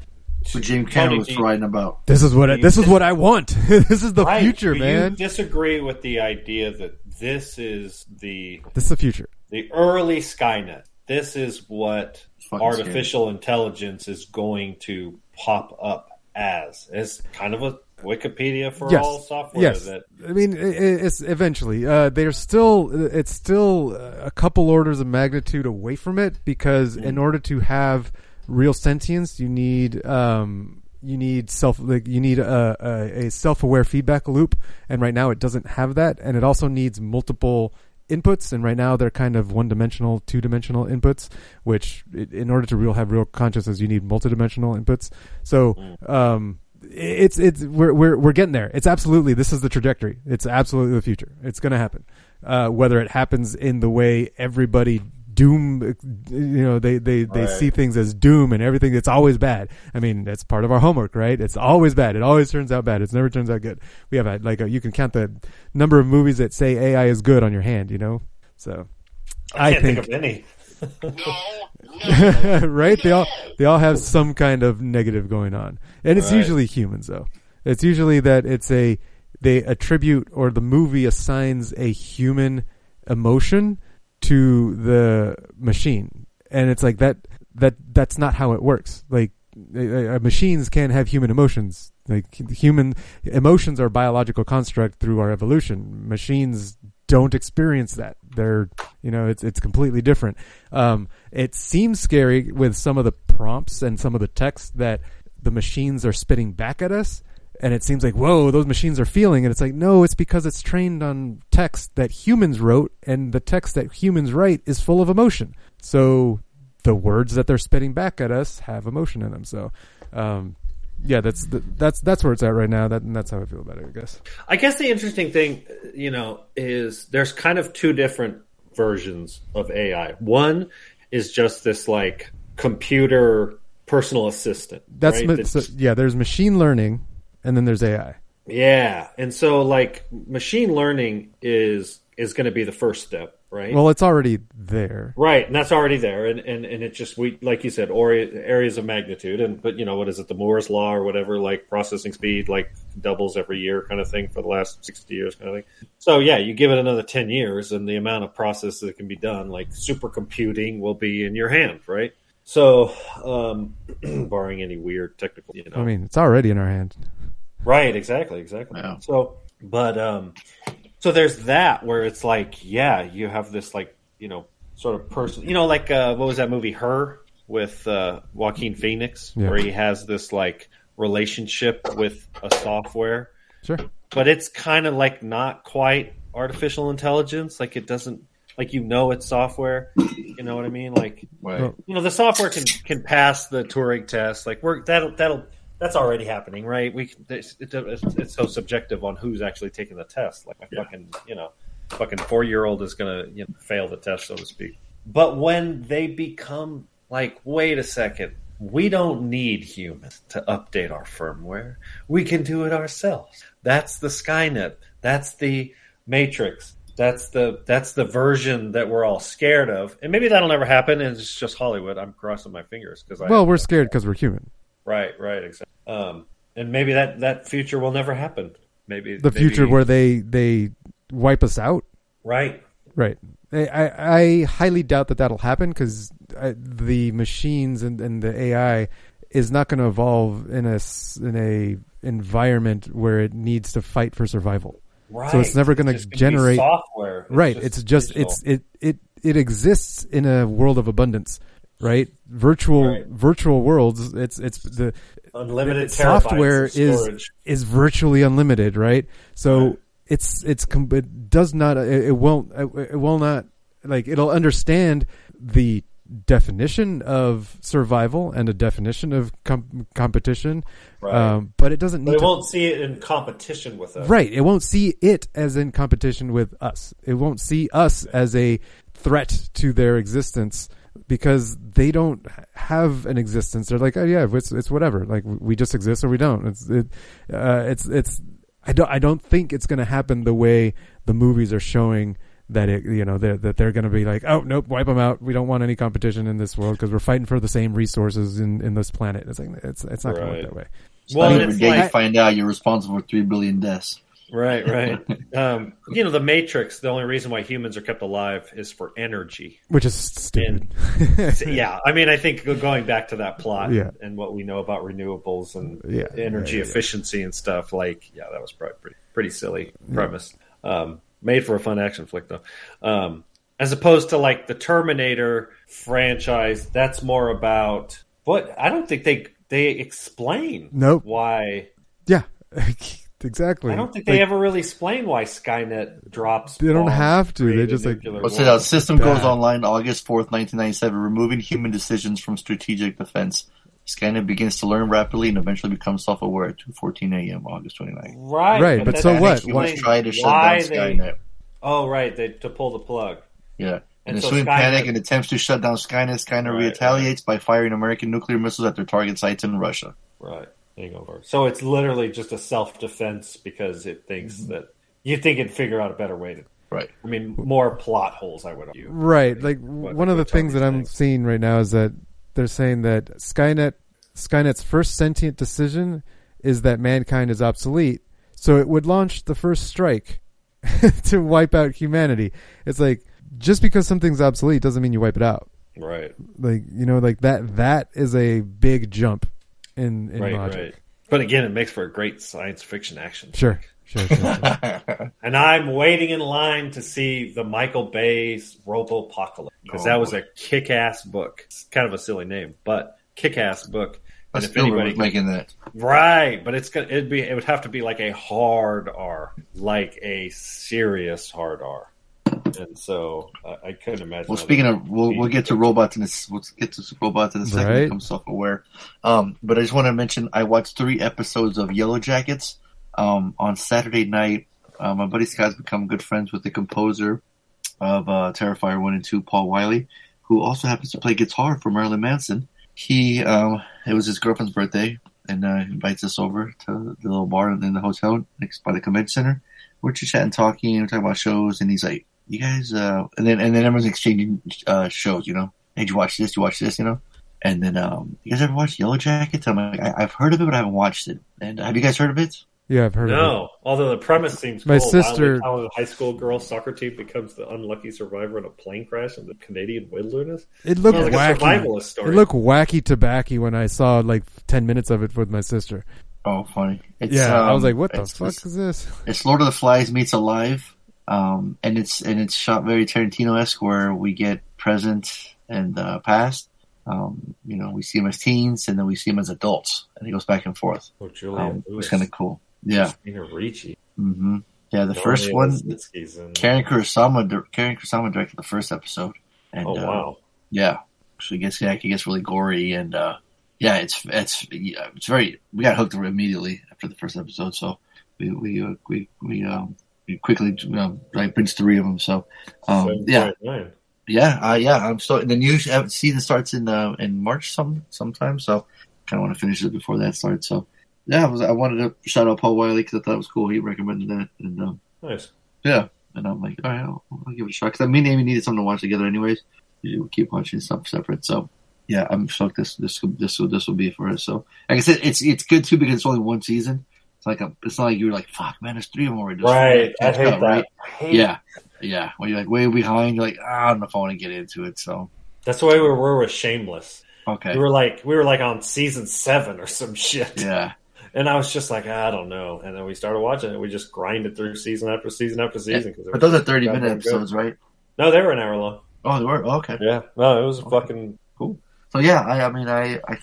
What Jim Cameron was Tony, writing about. this is what I, this is what I want. this is the Right, future, do man. You disagree with the idea that this is the this is the future. the early Skynet. This is what fucking artificial intelligence is going to pop up as. It's kind of a Wikipedia for yes. all software. Yes. That I mean, i- i- it's eventually. Uh, they're still. It's still a couple orders of magnitude away from it because in order to have real sentience, you need. Um, you need self, like you need a, a, a self-aware feedback loop, and right now it doesn't have that, and it also needs multiple inputs, and right now they're kind of one-dimensional, two-dimensional inputs, which in order to real have real consciousness, you need multidimensional inputs. So, um, it's it's we're we're we're getting there. It's absolutely this is the trajectory. It's absolutely the future. It's going to happen. Uh, whether it happens in the way everybody doom, you know, they they they Right. see things as doom and everything. It's always bad. I mean, it's part of our homework, right? It's always bad. It always turns out bad. It never turns out good. We have a, like a, you can count the number of movies that say AI is good on your hand. You know, so I can't think, of any. right? They all they all have some kind of negative going on, and it's Right. usually humans though. It's usually that it's a they attribute or the movie assigns a human emotion to the machine, and it's like that that that's not how it works. Like uh, machines can't have human emotions. Like human emotions are biological construct through our evolution. Machines don't experience that. They're, you know, it's it's completely different. Um, it seems scary with some of the prompts and some of the text that the machines are spitting back at us. And it seems like, whoa, those machines are feeling. And it's like, no, it's because it's trained on text that humans wrote, and the text that humans write is full of emotion. So the words that they're spitting back at us have emotion in them. So, um, yeah, that's the, that's that's where it's at right now. That and that's how I feel about it. I guess. I guess the interesting thing, you know, is there's kind of two different versions of AI. One is just this like computer personal assistant. That's right? ma- That's- so, yeah. There's machine learning, and then there's AI. yeah, and so like machine learning is is going to be the first step, right? Well, it's already there. Right, and that's already there, and and, and it just we like you said, or areas of magnitude, and but you know what is it, the Moore's law or whatever, like processing speed like doubles every year, kind of thing for the last sixty years, kind of thing. So yeah, you give it another ten years, and the amount of process that can be done, like supercomputing, will be in your hand, right? So, um, barring any weird technical, you know, I mean, it's already in our hand. Right, exactly, exactly. Yeah. So, but um, so there's that where it's like, yeah, you have this like, you know, sort of person, you know, like uh, what was that movie, Her, with uh, Joaquin Phoenix, Yeah. where he has this like relationship with a software, Sure. but it's kind of like not quite artificial intelligence. Like it doesn't, like you know, it's software. You know what I mean? Like Right. You know the software can can pass the Turing test. Like we're that'll that'll that's already happening, right? We it's, it's, it's so subjective on who's actually taking the test. Like a fucking you know fucking four year old is gonna you know, fail the test, so to speak. But when they become like, wait a second, we don't need humans to update our firmware. We can do it ourselves. That's the Skynet. That's the Matrix. That's the that's the version that we're all scared of, and maybe that'll never happen. And it's just Hollywood. I'm crossing my fingers because I Well, we're scared because we're human. Right, right, exactly. Um, and maybe that that future will never happen. Maybe The future where they they wipe us out. right, Right. I, I, I highly doubt that that'll happen because the machines and, and the AI is not going to evolve in a in a environment where it needs to fight for survival. right. So it's never just be generate- software. right. It's just digital. it's it it it exists in a world of abundance. Right. Virtual Right. virtual worlds. It's it's the unlimited software is storage. is virtually unlimited, right? So Right. it's it's it does not it, it won't it, it will not like it'll understand the definition of survival and a definition of com- competition, Right. um, but it doesn't need But it to. won't see it in competition with us. Right. It won't see it as in competition with us. It won't see us as a threat to their existence because they don't have an existence. They're like, oh yeah, it's it's whatever. Like we just exist or we don't. It's it, uh, it's it's. I don't I don't think it's going to happen the way the movies are showing that it you know they're, that they're going to be like oh nope wipe them out we don't want any competition in this world because we're fighting for the same resources in, in this planet it's like it's it's not going to work that way Well, Well, and every it's day like, you find out you're responsible for three billion deaths. Right, right. Um, you know, the Matrix. The only reason why humans are kept alive is for energy. which is stupid yeah, I mean, I think going back to that plot Yeah. and what we know about renewables and Yeah, energy yeah, yeah. efficiency and stuff, like, yeah, that was probably pretty, pretty silly premise. Um, made for a fun action flick, though. Um, as opposed to like the Terminator franchise, that's more about what I don't think they they explain. Nope. Why Yeah, exactly. I don't think Like, they ever really explain why Skynet drops. They don't have to. They just, like- nuclear What's war. it? Our system goes online August 4th, 1997, removing human decisions from strategic defense. Skynet begins to learn rapidly and eventually becomes self-aware at 2.14 a.m. August 29th. Right, Right, but that so doesn't what? explain Humans try to shut why down they- Skynet. Oh, right, they, to pull the plug. Yeah. And In so ensuing Skynet- panic and attempts to shut down Skynet, Skynet Right, retaliates by firing American nuclear missiles at their target sites in Russia. Right. Hangover. So it's literally just a self defense because it thinks Mm-hmm. that you think it'd figure out a better way to. Right. I mean, more plot holes, I would argue. right. Like What- one of the things that I'm saying. seeing right now is that they're saying that Skynet, Skynet's first sentient decision is that mankind is obsolete, so it would launch the first strike to wipe out humanity. It's like just because something's obsolete doesn't mean you wipe it out. Right. Like you know, like that. That is a big jump in in Right. logic. Right. But again, it makes for a great science fiction action. Sure. Sure. sure, sure. And I'm waiting in line to see the Michael Bay's Robopocalypse because Oh, that was a kick-ass book. It's kind of a silly name, but kick-ass book. But And if anybody was making that. Right, but it's gonna it'd be it would have to be like a hard R, like a serious hard R, and so uh, I couldn't imagine. Well, speaking of, we'll, we'll get to robots in this. We'll get to robots in a second. Right. Become self-aware. Um, but I just want to mention I watched three episodes of Yellow Jackets um, on Saturday night. Uh, my buddy Scott's become good friends with the composer of uh, Terrifier one and two, Paul Wiley, who also happens to play guitar for Marilyn Manson. He um, it was his girlfriend's birthday, and uh, invites us over to the little bar in the hotel next by the convention center. We're chit chatting, talking, we're talking about shows, and he's like, "You guys," uh, and then and then everyone's exchanging uh, shows. You know, hey, did you watch this? You watch this? You know. And then, um, you guys ever watch Yellow Jackets? I'm like, I- I've heard of it, but I haven't watched it. And have you guys heard of it? yeah, I've heard of it. No, although the premise seems My cool. sister- Wildly talented high school girls soccer team becomes the unlucky survivor in a plane crash in the Canadian wilderness. It looked Sounds like a wacky. survivalist story. It looked wacky tobacco when I saw like ten minutes of it with my sister. Oh, funny. It's, yeah, I was um, like, "What the fuck is this?" It's Lord of the Flies meets Alive, um, and it's and it's shot very Tarantino esque, where we get present and uh, past. Um, you know, we see him as teens, and then we see him as adults, and he goes back and forth. Oh, Julia Um, it was kind of cool. Yeah, Christina Ricci, hmm yeah. The first one, Karyn Kusama, Karyn Kusama directed the first episode, and Oh uh, wow! yeah, so it gets yeah, it gets really gory, and uh, yeah, it's it's yeah, it's very. We got hooked immediately after the first episode, so we we uh, we we um quickly um, like brings three of them. So um, yeah, 7.9. yeah, uh, yeah. I'm still the new uh, season starts in uh, in March some sometime, so kind of want to finish it before that starts. So yeah, I, was, I wanted to shout out Paul Wiley because I thought it was cool. He recommended that, and um, Nice. yeah, and I'm like, all right, I'll, I'll give it a shot because me and Amy needed something to watch together, anyways. We keep watching stuff separate, so yeah, I'm stoked. This this this will this will be for us. So like I said, it's it's good too because it's only one season. It's like a, it's not like you're like, fuck, man, there's three of them already. Just Right, I hate that. right? I hate Yeah, yeah. When you're like way behind, you're like, ah, I don't know if I want to get into it. So That's the way we were with Shameless. okay, We were like we were like on season seven or some shit. yeah, And I was just like, I don't know. And then we started watching it. We just grinded through season after season after season. Cause but those are 30 goddamn minute good. episodes, right? No, they were an hour long. Oh, they were Oh, okay. Yeah. No, it was fucking cool. So yeah, I, I mean, I I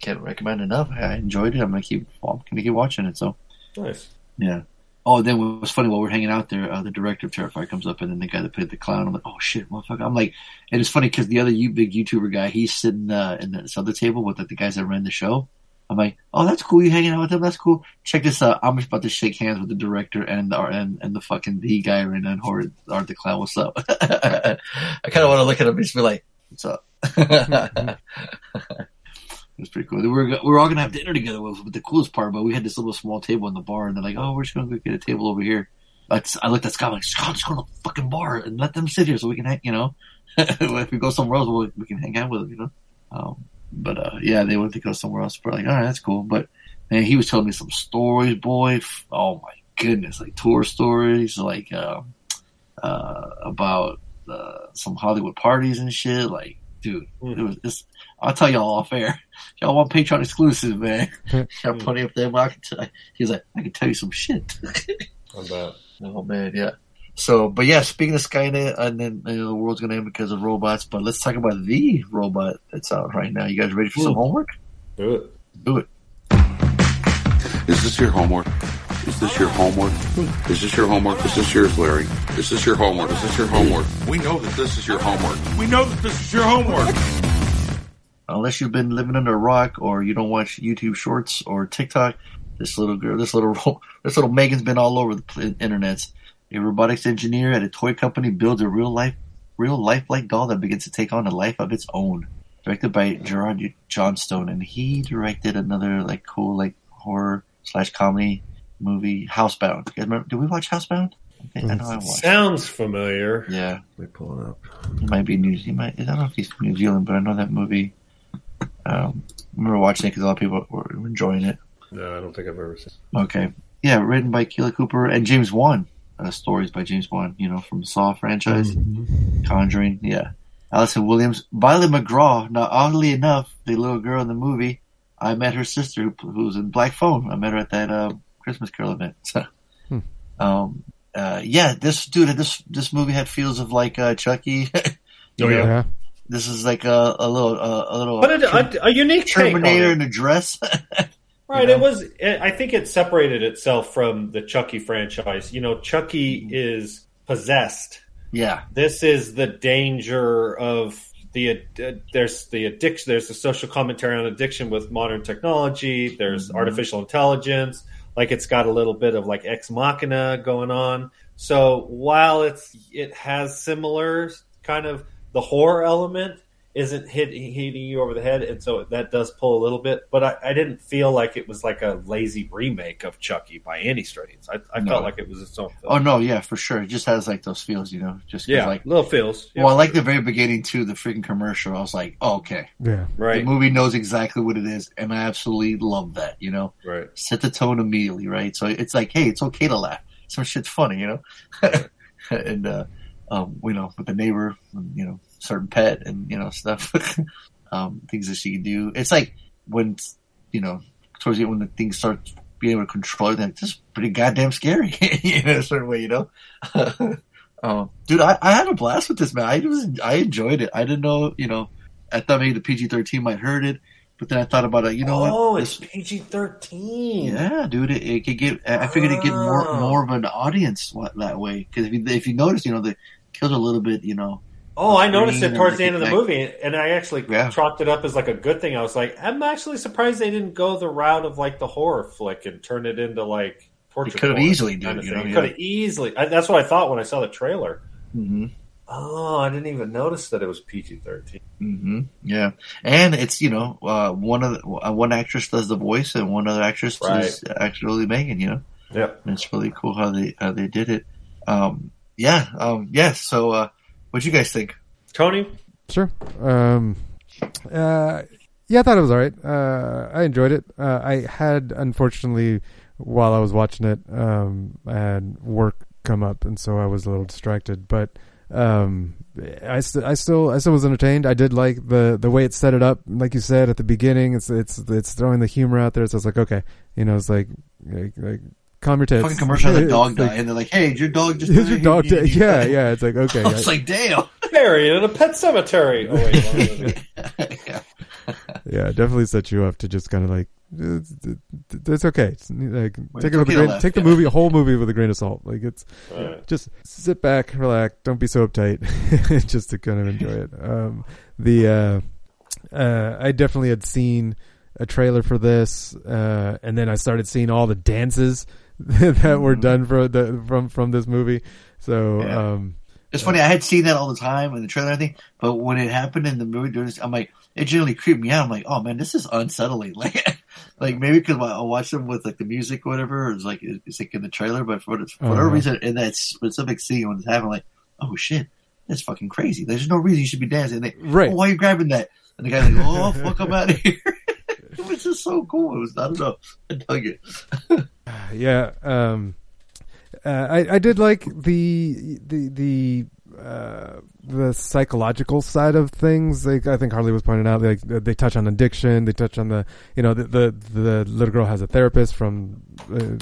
can't recommend enough. I enjoyed it. I'm gonna keep I'm gonna keep watching it. So nice. yeah. Oh, then what was funny while we're hanging out there, uh, the director of Terrifier comes up, and then the guy that played the clown. I'm like, oh shit, motherfucker! I'm like, and it's funny because the other you big YouTuber guy, he's sitting uh, in this other table with like, the guys that ran the show. I'm like, oh, that's cool. You hanging out with them? That's cool. Check this out. I'm just about to shake hands with the director and the and, and the fucking the guy right now, Art, Art the clown. What's up? I kind of want to look at him and just be like, what's up? It was pretty cool. We were, we were all gonna have dinner together. Was the coolest part, but we had this little small table in the bar, and they're like, "Oh, we're just gonna go get a table over here." Like, I looked at Scott like, "Scott, just go to the fucking bar and let them sit here so we can hang." You know, if we go somewhere else, we, we can hang out with them. You know, um, but uh, yeah, they wanted to go somewhere else. We're like, "All right, that's cool." But man, he was telling me some stories, boy. Oh my goodness, like tour stories, like um, uh, about uh, some Hollywood parties and shit. Like, dude, mm-hmm. it was just. I'll tell y'all off air. Y'all want Patreon exclusive, man. Got plenty up there. But I can tell. He's like, I can tell you some shit. I'm oh man, yeah. So, but yeah, speaking of Skynet, and then you know, the world's gonna end because of robots. But let's talk about the robot that's out right now. You guys ready for some homework? Do it. Do it. Is this your homework? Is this your homework? Is this your homework? Is this yours, Larry? Is this your homework? Is this your homework? We know that this is your homework. We know that this is your homework. Unless you've been living under a rock or you don't watch YouTube Shorts or TikTok, this little girl, this little this little Megan's been all over the internet. A robotics engineer at a toy company builds a real life, real lifelike doll that begins to take on a life of its own. Directed by Gerard Johnstone, and he directed another like cool like horror slash comedy movie, Housebound. You guys remember, did we watch Housebound? I, I know I watched. Sounds familiar. Yeah, Let me pull it up. he might be New. Might. I don't know if he's from New Zealand, but I know that movie. Um, I remember watching it because a lot of people were enjoying it. No, I don't think I've ever seen. Okay. Yeah, written by Akela Cooper and James Wan. Uh, stories by James Wan, you know, from the Saw franchise, Conjuring. Yeah. Allison Williams, Violet McGraw. Now, oddly enough, the little girl in the movie, I met her sister who, was in Black Phone. I met her at that uh, Christmas Carol event. So, um, uh, yeah, this dude, this this movie had feels of like uh, Chucky. You Oh, yeah. know, Yeah. This is like a, a little uh, a little But a, a, a unique Terminator it. in a dress. Right. you It was. It, I think it separated itself from the Chucky franchise. You know, Chucky Mm-hmm. is possessed. yeah, This is the danger of the uh, there's the addiction. There's the social commentary on addiction with modern technology. There's Mm-hmm. artificial intelligence. Like it's got a little bit of like ex machina going on. So while it's it has similar kind of the horror element isn't hit, hitting you over the head, and so that does pull a little bit. But I, I didn't feel like it was like a lazy remake of Chucky by any stretch. I, I No. felt like it was its own film. Oh no, yeah, for sure. It just has like those feels, you know. just yeah, like little feels. Yeah, well, I like the very beginning too, the freaking commercial. I was like, oh, okay, Yeah. right, the movie knows exactly what it is, and I absolutely love that. You know, right. set the tone immediately, right? So it's like, hey, it's okay to laugh. Some shit's funny, you know. and uh, um, you know, with the neighbor, you know, certain pet, and you know, stuff, um, things that she can do. It's like when you know, towards the end when the things start being able to control it, like, this is pretty goddamn scary in a certain way, you know. um, dude, I, I had a blast with this man. I was I enjoyed it. I didn't know, you know, I thought maybe the PG thirteen might hurt it, but then I thought about it. You know oh, what? it's PG thirteen. yeah, dude, it, it could get. I figured it'd get more Oh. more of an audience that way because if you, if you notice, you know, the kills are a little bit, you know, Oh, I noticed it towards the end of the like- movie, and I actually Yeah. chalked it up as like a good thing. I was like, I'm actually surprised they didn't go the route of like the horror flick and turn it into like torture. Could've porn easily, kind dude, of you know. Could have easily. I, that's what I thought when I saw the trailer. hmm Oh, I didn't even notice that it was PG thirteen. hmm yeah, and it's you know, uh, one of the, uh, one actress does the voice and one other actress Right. is actually Megan. You know, yeah, and it's really cool how they how they did it. Um, yeah, um, yeah. So, uh, what you guys think? Tony, Sure. Um, uh, yeah, I thought it was all right. Uh, I enjoyed it. Uh, I had, unfortunately, while I was watching it, um, I had work come up, and so I was a little distracted. But um, I, st- I still, I still was entertained. I did like the the way it set it up, like you said at the beginning. It's it's it's throwing the humor out there. So it's like, okay, you know, it's like like, like calm your tits. Fucking commercial had a dog It's like, die, and they're like, "Hey, did your dog just Is your dog? You- dead? you- Yeah, yeah. It's like okay. It's like, "Damn." buried in a pet cemetery. Oh wait, yeah. yeah, definitely set you up to just kind of like it's, it's okay. It's like take it with a grain, laugh, take the yeah. movie, a whole movie with a grain of salt. Like it's Right. just sit back, relax, don't be so uptight, just to kind of enjoy it. Um, the uh, uh, I definitely had seen a trailer for this, uh, and then I started seeing all the dances that were done for the from from this movie. So Mm-hmm. Yeah. um, It's funny. I had seen that all the time in the trailer and everything, but when it happened in the movie, I'm like, it generally creeped me out. I'm like, oh man, this is unsettling. Like, like maybe because I watch them with like the music, or whatever. Or it's like it's like in the trailer, but for, for whatever Uh-huh. reason, in that specific scene when it's happening, like, oh shit, that's fucking crazy. There's no reason you should be dancing. They, Right. "Oh, why are you grabbing that? And the guy's like, oh fuck, I'm out of here. It was just so cool. It was don't know. I dug it. yeah, um, uh, I I did like the the the uh, the psychological side of things. Like I think Harley was pointing out, like they touch on addiction. They touch on the you know the the, the little girl has a therapist from. Uh,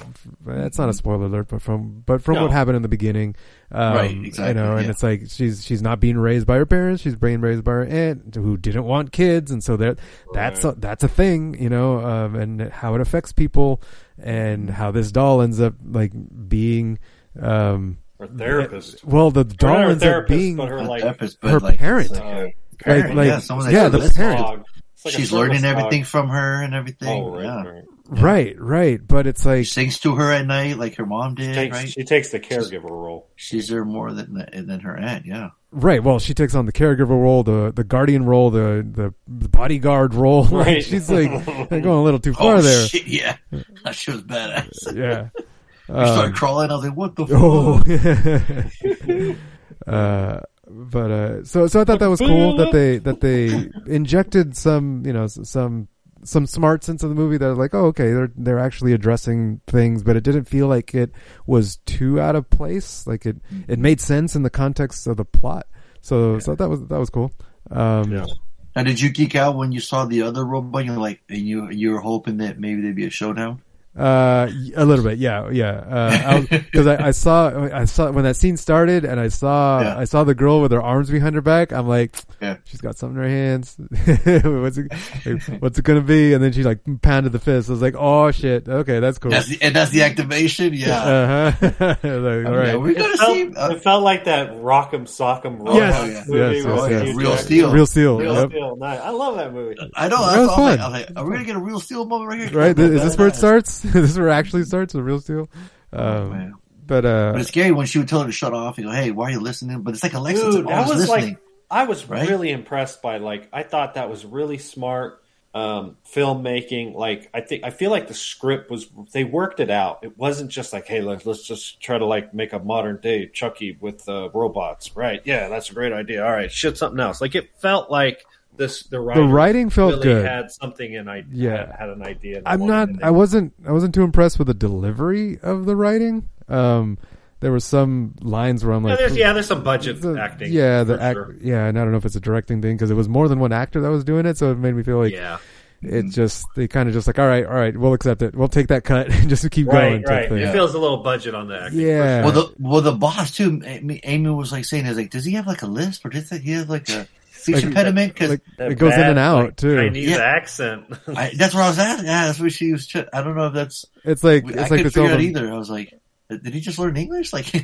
it's not a spoiler alert, but from but from No. what happened in the beginning, um, Right, You know, and yeah. it's like she's she's not being raised by her parents. She's being raised by her aunt who didn't want kids, and so that that's a, that's a thing, you know, um, and how it affects people, and how this doll ends up like being. Um, Her therapist. well, the Or not doll ends up being but her like therapist, but her like, parent. it's like a uh, parent, like- yeah, someone that yeah, the parent. dog. Like She's service learning dog. everything from her and everything. Oh, right, yeah. right. right, right. But it's like She sings to her at night like her mom She did, takes, right? she takes the caregiver role. She's there more than than her aunt, yeah. right. Well, she takes on the caregiver role, the the guardian role, the the, the bodyguard role. Right. she's like going a little too far oh there. shit, yeah. she was badass. Yeah. She started Um, crawling. I was like, "What the fuck?" Oh. uh, but uh, so so I thought that was cool that they that they injected some you know s- some some smarts into the movie that are like oh okay they're they're actually addressing things but it didn't feel like it was too out of place like it it made sense in the context of the plot so so that was that was cool um Yeah. Now, did you geek out when you saw the other robot? You're like, and you you were hoping that maybe there'd be a showdown. Uh, y- a little bit, yeah, yeah. Because I, I saw, I saw when that scene started, and I saw, Yeah. I saw the girl with her arms behind her back. I'm like, Yeah. she's got something in her hands. what's it, like, what's it gonna be? And then she like pounded the fist. I was like, oh shit, okay, that's cool. That's the, and that's the activation. Yeah. Uh huh. like, all Yeah, right. we're It gonna felt, see. Uh, it felt like that Rock'em Sock'em Rock Yes. Oh, yeah. movie Yes, with yes, yes. Real Jackman. Steel. Real Steel. Real yep. Steel. Nice. I love that movie. I know. That was all I like, fun. I was like, are we gonna get a real steel moment right here? Right? Is this where it Badass. starts? is where it actually starts? The real steel. Um, Oh, but uh, But it's scary when she would tell her to shut off. You go, hey, why are you listening? But it's like Alexa, Dude, that was listening. like I was right? really impressed by like I thought that was really smart um, filmmaking. Like I think I feel like the script was they worked it out. It wasn't just like hey let's let's just try to like make a modern day Chucky with uh, robots. Right? Yeah, that's a great idea. All right, shit, something else. Like it felt like this the the writing felt really good. had something in idea. Yeah. had, had an idea. I'm not. I wasn't. I wasn't too impressed with the delivery of the writing. Um, there were some lines where I'm Yeah, like, there's, yeah, there's some budget the- acting. Yeah, the act. sure. Yeah, and I don't know if it's a directing thing because it was more than one actor that was doing it, so it made me feel like yeah, it just they kind of just like, all right, all right, we'll accept it. We'll take that cut and just keep right, going. right. thing. It feels a little budget on the acting. for Yeah. well, the well, the boss too. Amy, Amy was like saying, "Is like, does he have like a lisp or does he have like a speech Like- impediment?" Because Like That it goes in and out like, too. Chinese Yeah. accent. that's what I was asking. Yeah, that's what she was. ch- I don't know if that's. It's like I it's like couldn't the figure out either. I was like, did he just learn English? Like,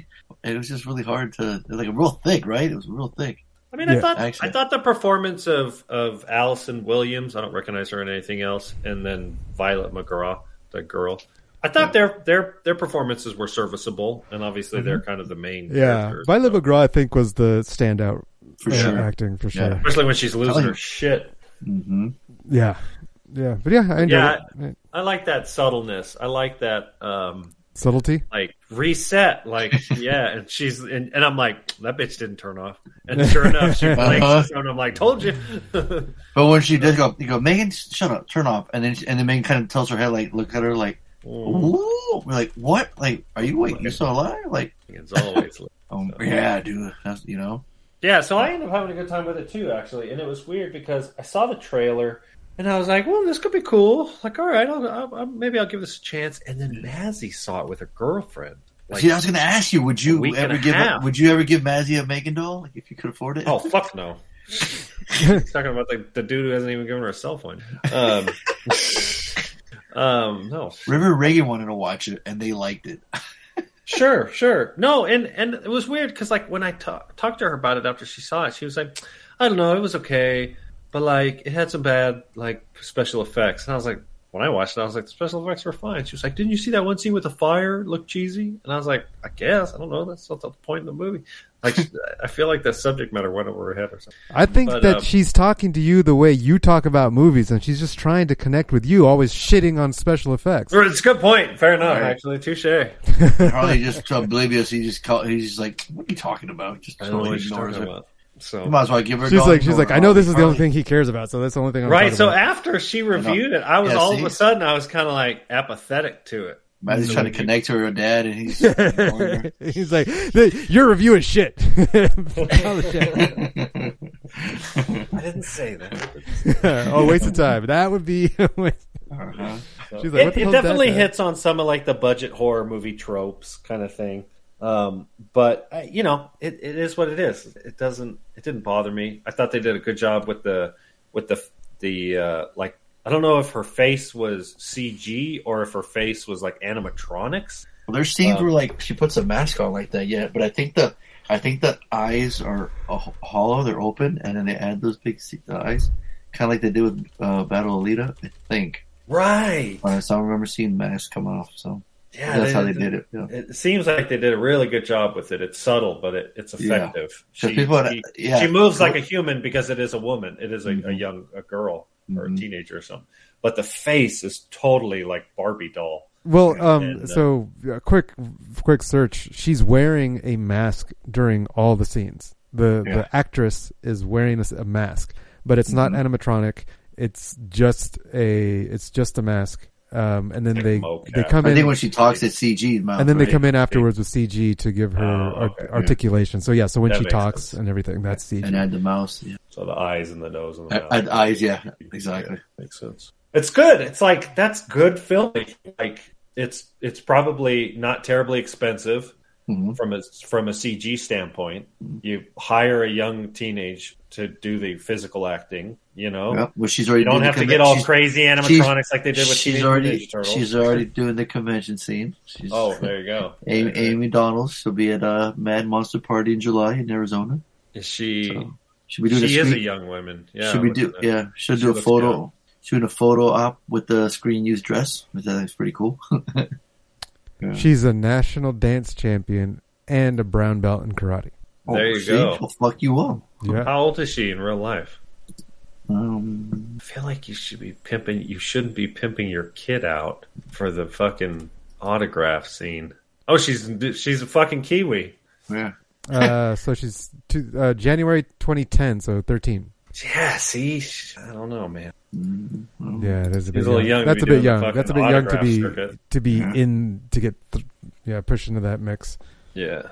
it was just really hard to like a real thick, right? It was real thick. I mean, I thought Actually. I thought the performance of of Allison Williams. I don't recognize her in anything else, and then Violet McGraw, the girl. I thought their their their performances were serviceable, and obviously they're kind of the main. Mm-hmm. Yeah, Violet so- McGraw I think was the standout For uh, sure. acting for Yeah. sure. especially when she's losing her you. shit. hmm Yeah, yeah, but yeah, I enjoyed Yeah. it. I like that subtleness. I like that. um Subtlety. like reset, like yeah, and she's and, and I'm like that bitch didn't turn off, and sure enough she blinks, Uh-huh. and I'm like told you. But when she did go, you go, Megan, shut up, turn off, and then she, and then Megan kind of tells her head like, look at her like, ooh, we're like, what? Like, are you wait? You still alive? Like, it's always oh yeah, dude, that's you know, Yeah, so I ended up having a good time with it too, actually, and it was weird because I saw the trailer and I was like, "Well, this could be cool." Like, all right, I'll, I'll, I'll- maybe I'll give this a chance. And then Mazzy saw it with her girlfriend. Like, See, I was going to ask you, would you ever give half. would you ever give Mazzy a Megan doll like, if you could afford it? oh fuck no! He's talking about the, the dude who hasn't even given her a cell phone. Um, um, no, River Reagan wanted to watch it, and they liked it. sure, sure. No, and and it was weird because like when I talk, talked to her about it after she saw it, she was like, I don't know, it was okay, but like it had some bad like special effects, and I was like. When I watched it, I was like, the special effects were fine. She was like, Didn't you see that one scene with the fire? It looked cheesy. And I was like, I guess. I don't know. That's not the point of the movie. Like, I feel like the subject matter went over her head or something. I think But, that um, she's talking to you the way you talk about movies, and she's just trying to connect with you, always shitting on special effects. It's a good point. Fair enough, Right. actually. Touche. Harley just oblivious. He just call, he's just like, "What are you talking about?" Just I don't know totally ignores it. about. So You might as well give her. She's like, she's like, I know this is the only thing he cares about, so that's the only thing I'm right. So about. after she reviewed it, I was Yeah, all see? of a sudden I was kind of like apathetic to it. Maddie's trying to connect to her dad, and he's. He's like, "The- your review is shit. Shit. I didn't say that. oh, waste of time. That would be. Uh-huh. She's like, what it the it definitely hits on some of like the budget horror movie tropes kind of thing. Um, but uh, you know, it, it is what it is. It doesn't. It didn't bother me. I thought they did a good job with the with the the uh, like. I don't know if her face was CG or if her face was like animatronics. Well, there's scenes Um, where like she puts a mask on like that, yeah. But I think the I think the eyes are uh, hollow; they're open, and then they add those big uh, eyes, kind of like they did with uh, Battle Alita. I think. Right. I saw, I remember seeing masks come off. So Yeah, that's how they did it. Yeah. It seems like they did a really good job with it. It's subtle, but it, it's effective. So She, people she, yeah. she moves like a human because it is a woman. It is a, a Mhm. young a girl or a Mhm. teenager or something. But the face is totally like Barbie doll. Well, um, And, uh, so uh, quick, quick search. She's wearing a mask during all the scenes. The Yeah. the actress is wearing a mask, but it's not Mhm. animatronic. It's just a it's just a mask. Um, and then they mocap. they come I in, think when she talks, it's CG mouth. and then they right? come in afterwards with CG to give her Oh, art- okay. articulation. So yeah, so when That she talks sense. and everything, that's CG. and add the mouse. Yeah. So the eyes and the nose and the mouth. add eyes. Yeah, exactly. Yeah, makes sense. It's good. It's like that's good filming. Like it's it's probably not terribly expensive hmm from a from a CG standpoint. You hire a young teenage to do the physical acting. You know, Yep. Well, she's already. you don't doing have to get all crazy animatronics like they did with she's already she's already doing the convention scene. She's, oh, there you go. Amie, Amie Donald. She'll be at a Mad Monster Party in July in Arizona. Is she? So, she'll be doing she a is a young woman. Yeah, be look do yeah. She'll She do a photo. Shooting a photo op with the screen used dress, which I think is pretty cool. Yeah. She's a national dance champion and a brown belt in karate. There you see? go. She'll fuck you up. Yeah. How old is she in real life? Um, I feel like you should be pimping. You shouldn't be pimping your kid out for the fucking autograph scene. Oh, she's she's a fucking Kiwi. yeah. Uh, so she's two, uh, January 2010, so 13. Yeah, see, I don't know, man. Mm, Yeah, it is a bit He's a little young That's a bit young. That's a bit young to be circuit. to be Yeah. in to get th- yeah pushed into that mix. Yeah,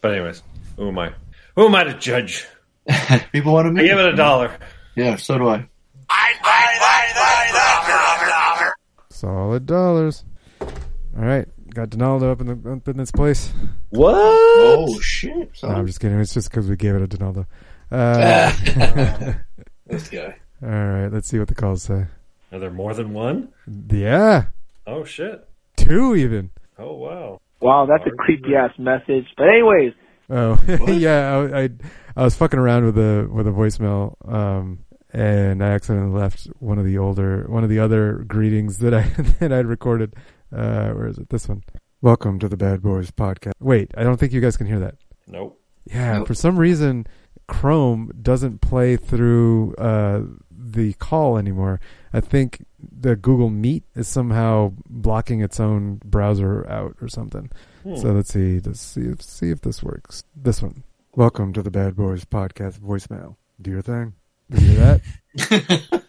but anyways, who am I? Who am I to judge? People want to I give it a dollar. Yeah, so do I. I buy, buy, buy, dollar, dollar. Solid dollars. All right, got Donaldo up in the up in this place. What? Oh shit! No, I'm just kidding. It's just because we gave it a Donaldo. Uh, this guy. all right, let's see what the calls say. Are there more than one? Yeah, Oh shit! two even. Oh wow! Wow, that's a creepy ass message. But anyways, Oh yeah, I, I I was fucking around with a with a voicemail, um, and I accidentally left one of the older one of the other greetings that I that I'd recorded. Uh, where is it? This one. Welcome to the Bad Boys podcast. Wait, I don't think you guys can hear that. Nope. Yeah, Nope. for some reason, Chrome doesn't play through uh, the call anymore. I think the Google Meet is somehow blocking its own browser out or something. Hmm. So let's see. Let's see if see if this works. This one. Welcome to the Bad Boys podcast voicemail. Do your thing. Did you hear that?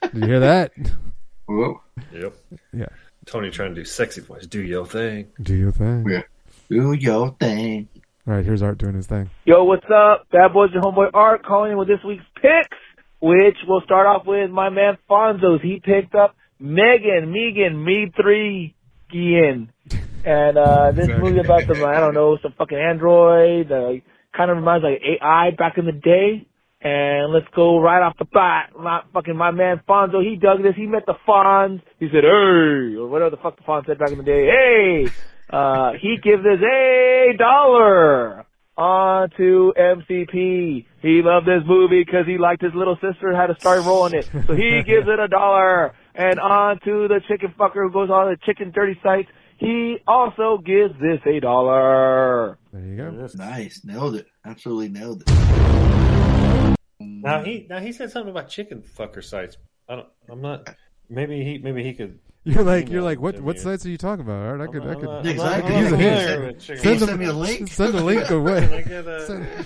Did you hear that? Whoa. Yep. Yeah. Tony trying to do sexy voice. Do your thing. Do your thing. Yeah. Do your thing. All right, here's Art doing his thing. yo, what's up? Bad Boys and Homeboy Art calling in with this week's picks, which we'll start off with my man Fonzo's. He picked up Megan, Megan, Me Three, Gian. And uh this movie about the I don't know, some fucking android, uh, kind of reminds like AI back in the day. And let's go right off the bat. My fucking my man Fonzo, he dug this. He met the Fonz. He said, "Hey," or whatever the fuck the Fonz said back in the day. Hey, uh, he gives us a dollar on to MCP. He loved this movie because he liked his little sister had to start rolling it, so he gives it a dollar. And on to the chicken fucker who goes on the chicken dirty sites. He also gives this a dollar. There you go. Nice, nailed it. Absolutely nailed it. Now he now he said something about chicken fucker sites. I don't. I'm not. Maybe he maybe he could. You're like you're like what what sites are you talking about? All right, I could I could Exactly. I'm not Use a familiar hint. Send Can you them- send me a link? send a link away. a,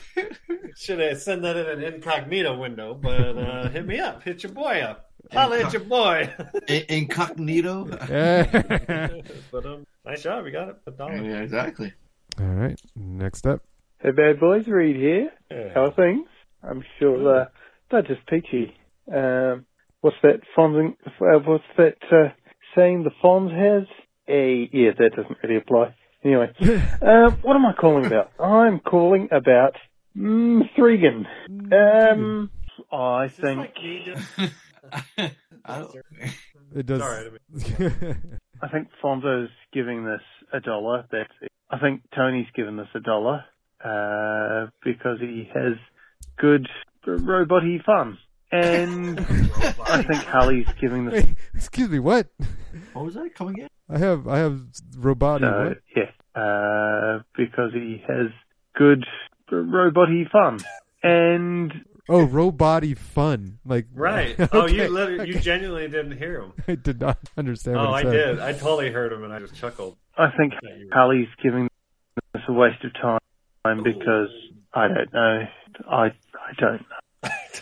should I send that in an incognito window, but uh, hit me up. Hit your boy up. Holla at your boy. Incognito. Yeah. but um, nice job. You got it. A dollar. yeah, exactly. All right, next up. Hey, bad boys, Reed here. Yeah. How are things? I'm sure uh, they're just peachy. Um, what's that Fonz? Uh, what's that uh, saying the Fonz has? A yeah, that doesn't really apply. Anyway, um, what am I calling about? I'm calling about mm, Thregan. Um, I think I It does. Sorry, I I think Fonzo's giving this a dollar. That's it. I think Tony's given this a dollar uh, because he has good roboty fun, and I think Harley's giving this. Wait, excuse me. What? what was that? Come again? I have I have robotic. So what? yeah, uh, because he has good roboty fun, and Oh, robody fun. Like Right. Oh, you Okay, literally, you genuinely didn't hear him. I did not understand. Oh, what I said. did. I totally heard him, and I just chuckled. I think Harley's giving this a waste of time because I don't know. I I don't know.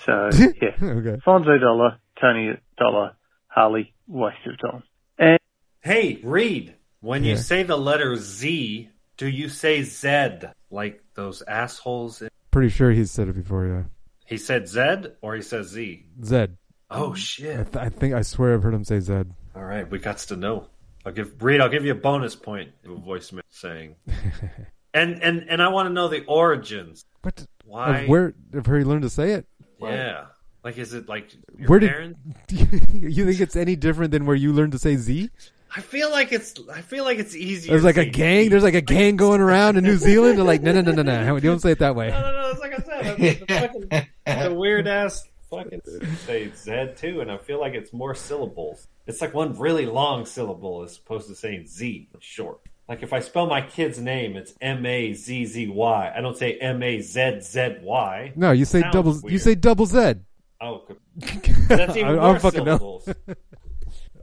So yeah, okay. Fonzo dollar, Tony dollar, Harley waste of time. And Hey, Reed. When you say the letter Z, do you say Z like those assholes? in- Pretty sure he's said it before. Yeah. He said Z or he says Z. Zed. Oh I, shit! th- I think I swear I've heard him say Zed. All right, we got to know. I'll give Reed. I'll give you a bonus point. of A voicemail saying, and and and I want to know the origins. What? Why? Of where? Of where he learned to say it? Yeah. Like, is it like your Where did? parents? you think it's any different than where you learned to say Z? I feel like it's. I feel like it's easier. There's like a gang. Z. There's like a gang going around in New Zealand. They're like, no, no, no, no, no. You don't say it that way. No, no, no. It's like I said. The, fucking, the weird ass fucking say Z too, and I feel like it's more syllables. It's like one really long syllable as opposed to saying Z short. Like if I spell my kid's name, it's M A Z Z Y. I don't say M A Z Z Y. No, you say Sounds double. You say double Z. Oh, good. that's even I- I more don't fucking know. syllables.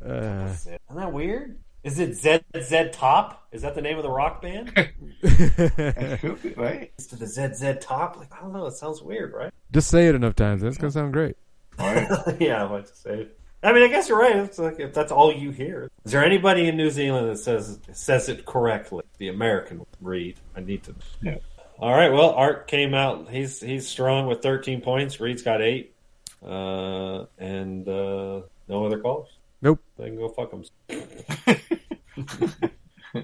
Uh, Isn't that weird? Is it Z Z Top? Is that the name of the rock band? right? Is it the Z Z Top? Like I don't know. It sounds weird, right? just say it enough times, and it's gonna sound great. yeah, I like to say it. I mean, I guess you're right. It's like if that's all you hear. Is there anybody in New Zealand that says says it correctly? The American read. I need to. Yeah. All right. Well, Art came out. He's he's strong with 13 points. Reed's got eight, uh, and uh, no other calls. Nope. They can go fuck them.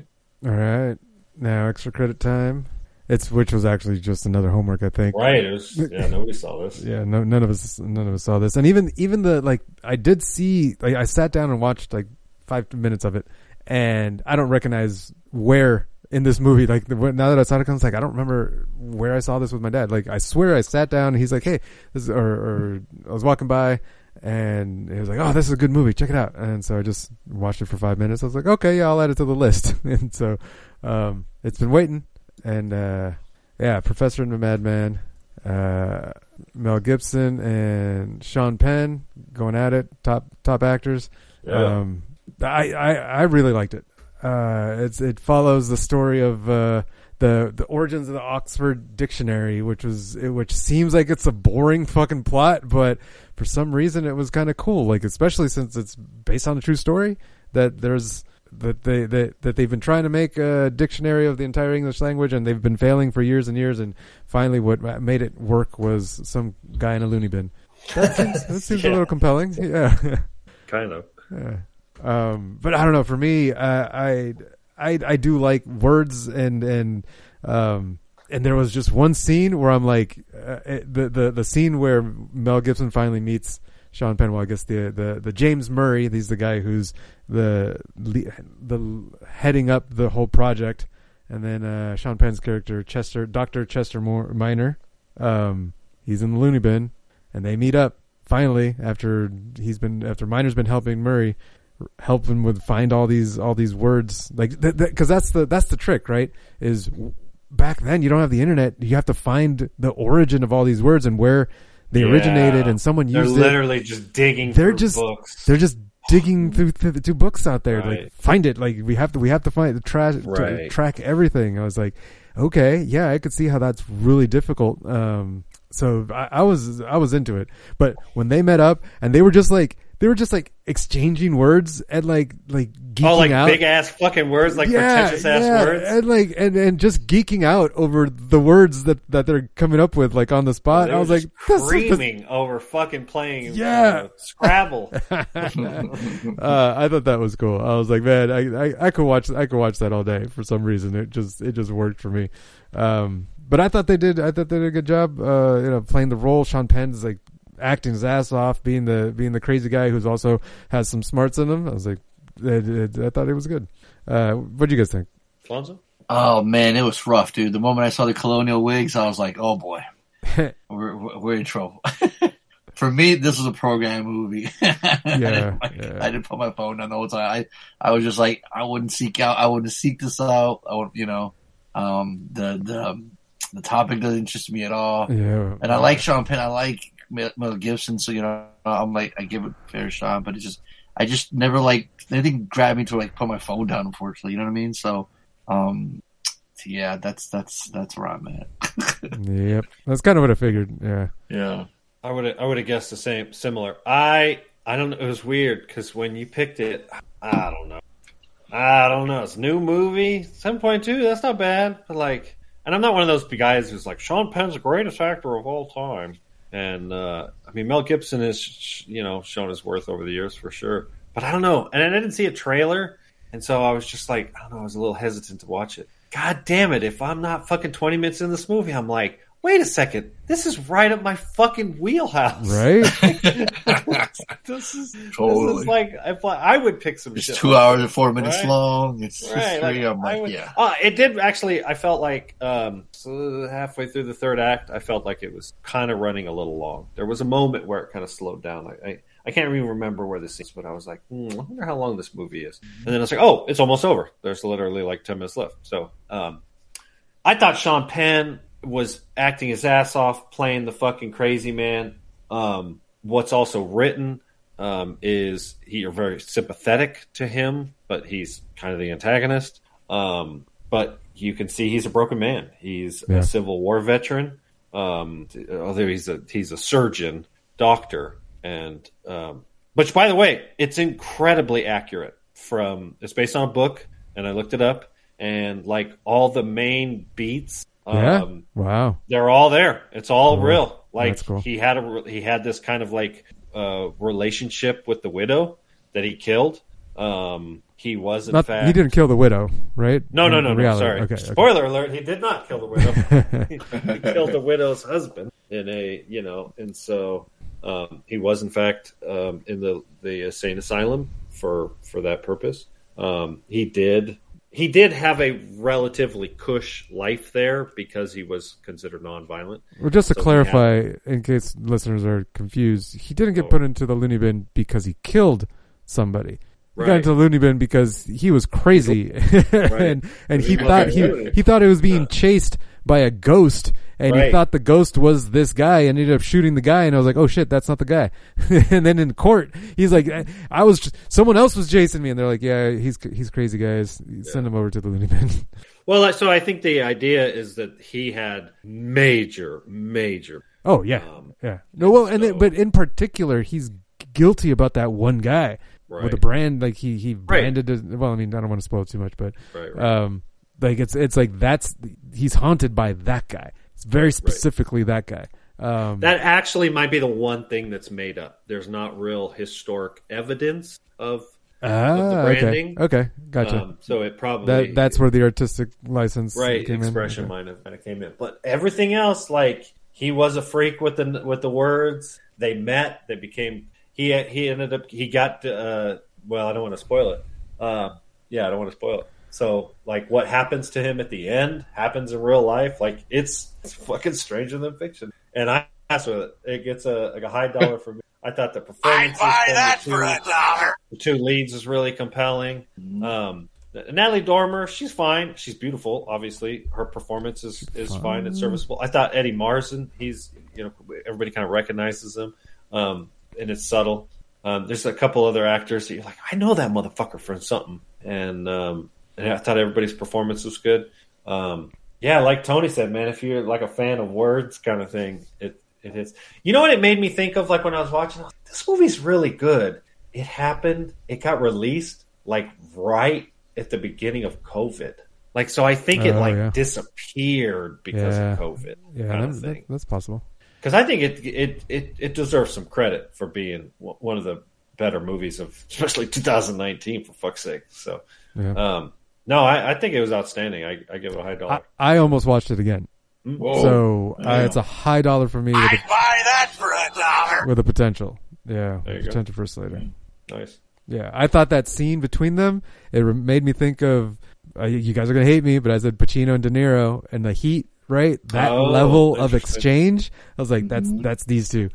All right, now extra credit time. It's which was actually just another homework, I think. Right. It was. Yeah. Nobody saw this. Yeah, no, none of us, none of us saw this, and even even the like, I did see. Like, I sat down and watched like five minutes of it, and I don't recognize where in this movie. Like the, now that I saw it, I was like, I don't remember where I saw this with my dad. Like I swear I sat down, and he's like, Hey, this is, or, or I was walking by, and he was like, Oh, this is a good movie. Check it out. And so I just watched it for five minutes. I was like, Okay, yeah, I'll add it to the list. and so um, it's been waiting, and uh, yeah, Professor and the Madman uh, Mel Gibson and Sean Penn going at it, top top actors. Yeah. Um, I, I I really liked it. Uh, it's it follows the story of uh, the the origins of the Oxford Dictionary, which was it, which seems like it's a boring fucking plot, but for some reason it was kind of cool. Like especially since it's based on a true story. That there's that they that, that they've been trying to make a dictionary of the entire English language, and they've been failing for years and years. And finally, what made it work was some guy in a loony bin. That seems, that seems a little compelling. Yeah. Kind of. Yeah. Um, but I don't know. For me, uh, I I I do like words and and um, and there was just one scene where I'm like, uh, the the the scene where Mel Gibson finally meets Sean Penn. Well, I guess the the the James Murray. He's the guy who's the the heading up the whole project, and then uh, Sean Penn's character Chester, Doctor Chester Moore, Minor. Um, he's in the loony bin, and they meet up finally after he's been after Minor's been helping Murray help him with find all these all these words like because that's the that's the trick right is back then you don't have the internet you have to find the origin of all these words and where they Yeah. originated and someone They're used it literally just digging they're just books. they're just digging through th- the two books out there like find it. Like we have to we have to find the trash Right. track everything. I was like okay yeah i could see how that's really difficult. Um so I, I was i was into it. But when they met up and they were just like they were just like exchanging words and like like geeking oh, like out big ass fucking words, like pretentious ass yeah, words. and like and, and just geeking out over the words that that they're coming up with like on the spot i was like this screaming over fucking playing Yeah. uh, Scrabble. uh, I thought that was cool. I was like, man, I, I, I could watch I could watch that all day for some reason. It just it just worked for me. Um, but I thought they did I thought they did a good job. Uh, you know, playing the role. Sean Penn's like acting his ass off, being the being the crazy guy who's also has some smarts in him. I was like, it, it, I thought it was good. Uh, what do you guys think? Alfonso? Oh man, it was rough, dude. The moment I saw the colonial wigs, I was like, "Oh boy, we're we're we're in trouble." For me, this was a program movie. I, didn't, yeah. I didn't put my phone down the whole time. I I was just like, I wouldn't seek out. I wouldn't seek this out. I would, you know, um, the the the topic doesn't interest me at all. Yeah, And I like Sean Penn. I like Mel Mel Gibson. So you know, I'm like, I give it a fair shot. But it just, I just never like anything grabbed me to like put my phone down. Unfortunately, you know what I mean. So, um, yeah, that's that's that's where I'm at. Yep, that's kind of what I figured. Yeah, Yeah, I would I would have guessed the same, similar. I I don't know. It was weird because when you picked it, I don't know. I don't know. It's a new movie, seven point two. That's not bad. But like, and I'm not one of those guys who's like Sean Penn's the greatest actor of all time. And uh, I mean, Mel Gibson has you know shown his worth over the years for sure. But I don't know. And I didn't see a trailer, and so I was just like, I don't know. I was a little hesitant to watch it. God damn it! If I'm not fucking 20 minutes in this movie, I'm like, wait a second, this is right up my fucking wheelhouse. right. this is this Totally. is like if I, I would pick some It's shit. two like hours that, and four minutes right? long. It's Right, like, history. I'm like, would- yeah. Uh, it did actually. I felt like um, so halfway through the third act, I felt like it was kind of running a little long. There was a moment where it kind of slowed down. I, I, I can't even remember where the scene is, but I was like, hmm, I wonder how long this movie is. And then I was like, oh, it's almost over. There's literally like ten minutes left. So um, I thought Sean Penn was acting his ass off, playing the fucking crazy man. Um, what's also written um, is he you're very sympathetic to him, but he's kind of the antagonist. Um, but you can see he's a broken man. He's Yeah. a Civil War veteran. Um, although he's a he's a surgeon, doctor, and um, which by the way, it's incredibly accurate. From it's based on a book, and I looked it up, and like all the main beats. Yeah. Um, Wow. they're all there. It's all Cool. real. Like cool. he had a he had this kind of like uh, relationship with the widow that he killed. Um, he was in Not, fact he didn't kill the widow, right? no, no, In no, no. reality. Sorry. Okay. okay. Spoiler alert: He did not kill the widow. he killed the widow's husband in a, you know, and so um, he was in fact um, in the the insane asylum for for that purpose. Um, he did he did have a relatively cush life there because he was considered nonviolent. Well, just to So he clarify, in case listeners are confused, he didn't get Oh. put into the loony bin because he killed somebody. He got into the loony bin because he was crazy, and and he He thought he he thought it was being chased by a ghost, and he thought the ghost was this guy, and ended up shooting the guy. And I was like, oh shit, that's not the guy. and then in court, he's like, I- I was someone else was chasing me, and they're like, yeah, he's he's crazy, guys. Send him over to the loony bin. Well, so I think the idea is that he had major, major. Oh yeah, Um, yeah. No, well, and so- then, but in particular, he's guilty about that one guy with Right. the brand. Like he he branded. His, well, I mean, I don't want to spoil too much, but Right, right. um, like it's it's like that's he's haunted by that guy. It's very specifically that guy. Um, That actually might be the one thing that's made up. There's not real historic evidence of Ah, okay. branding. Okay, gotcha. Um, so it probably that that's where the artistic license right came expression in. might have kind of came in, but everything else, like he was a freak with the with the words. They met. They became. He he ended up. He got. Uh, well, I don't want to spoil it. Uh, yeah, I don't want to spoil it. So, like, what happens to him at the end happens in real life. Like, it's, it's fucking stranger than fiction. And I mess with it. It gets a like a high dollar for me. I thought the performance. buy that for a dollar. The two leads is really compelling. Um, Natalie Dormer, she's fine. She's beautiful. Obviously, her performance is, is fine and serviceable. I thought Eddie Marsan, he's you know everybody kind of recognizes him, um, and it's subtle. Um, there's a couple other actors that you're like, I know that motherfucker from something, and um, and I thought everybody's performance was good. Um, yeah, like Tony said, man, if you're like a fan of words kind of thing, it it is. You know what it made me think of? Like when I was watching, I was like, this movie's really good. It happened. It got released like right at the beginning of COVID. Like so, I think it Oh, like yeah. disappeared because Yeah. of COVID. Yeah, kind that, of thing. that's possible. Because I think it, it it it deserves some credit for being w- one of the better movies of especially 2019 for fuck's sake. So, Yeah. um, no, I, I think it was outstanding. I, I give it a high dollar. I, I almost watched it again, Whoa. so uh, it's a high dollar for me with I'd a, buy that for a dollar. with a potential. Yeah, There you go. potential for Slater. nice. Yeah, I thought that scene between them it re- made me think of. Uh, you guys are gonna hate me, but I said Pacino and De Niro and the Heat. Right, that Oh, level of exchange. I was like, that's that's these two.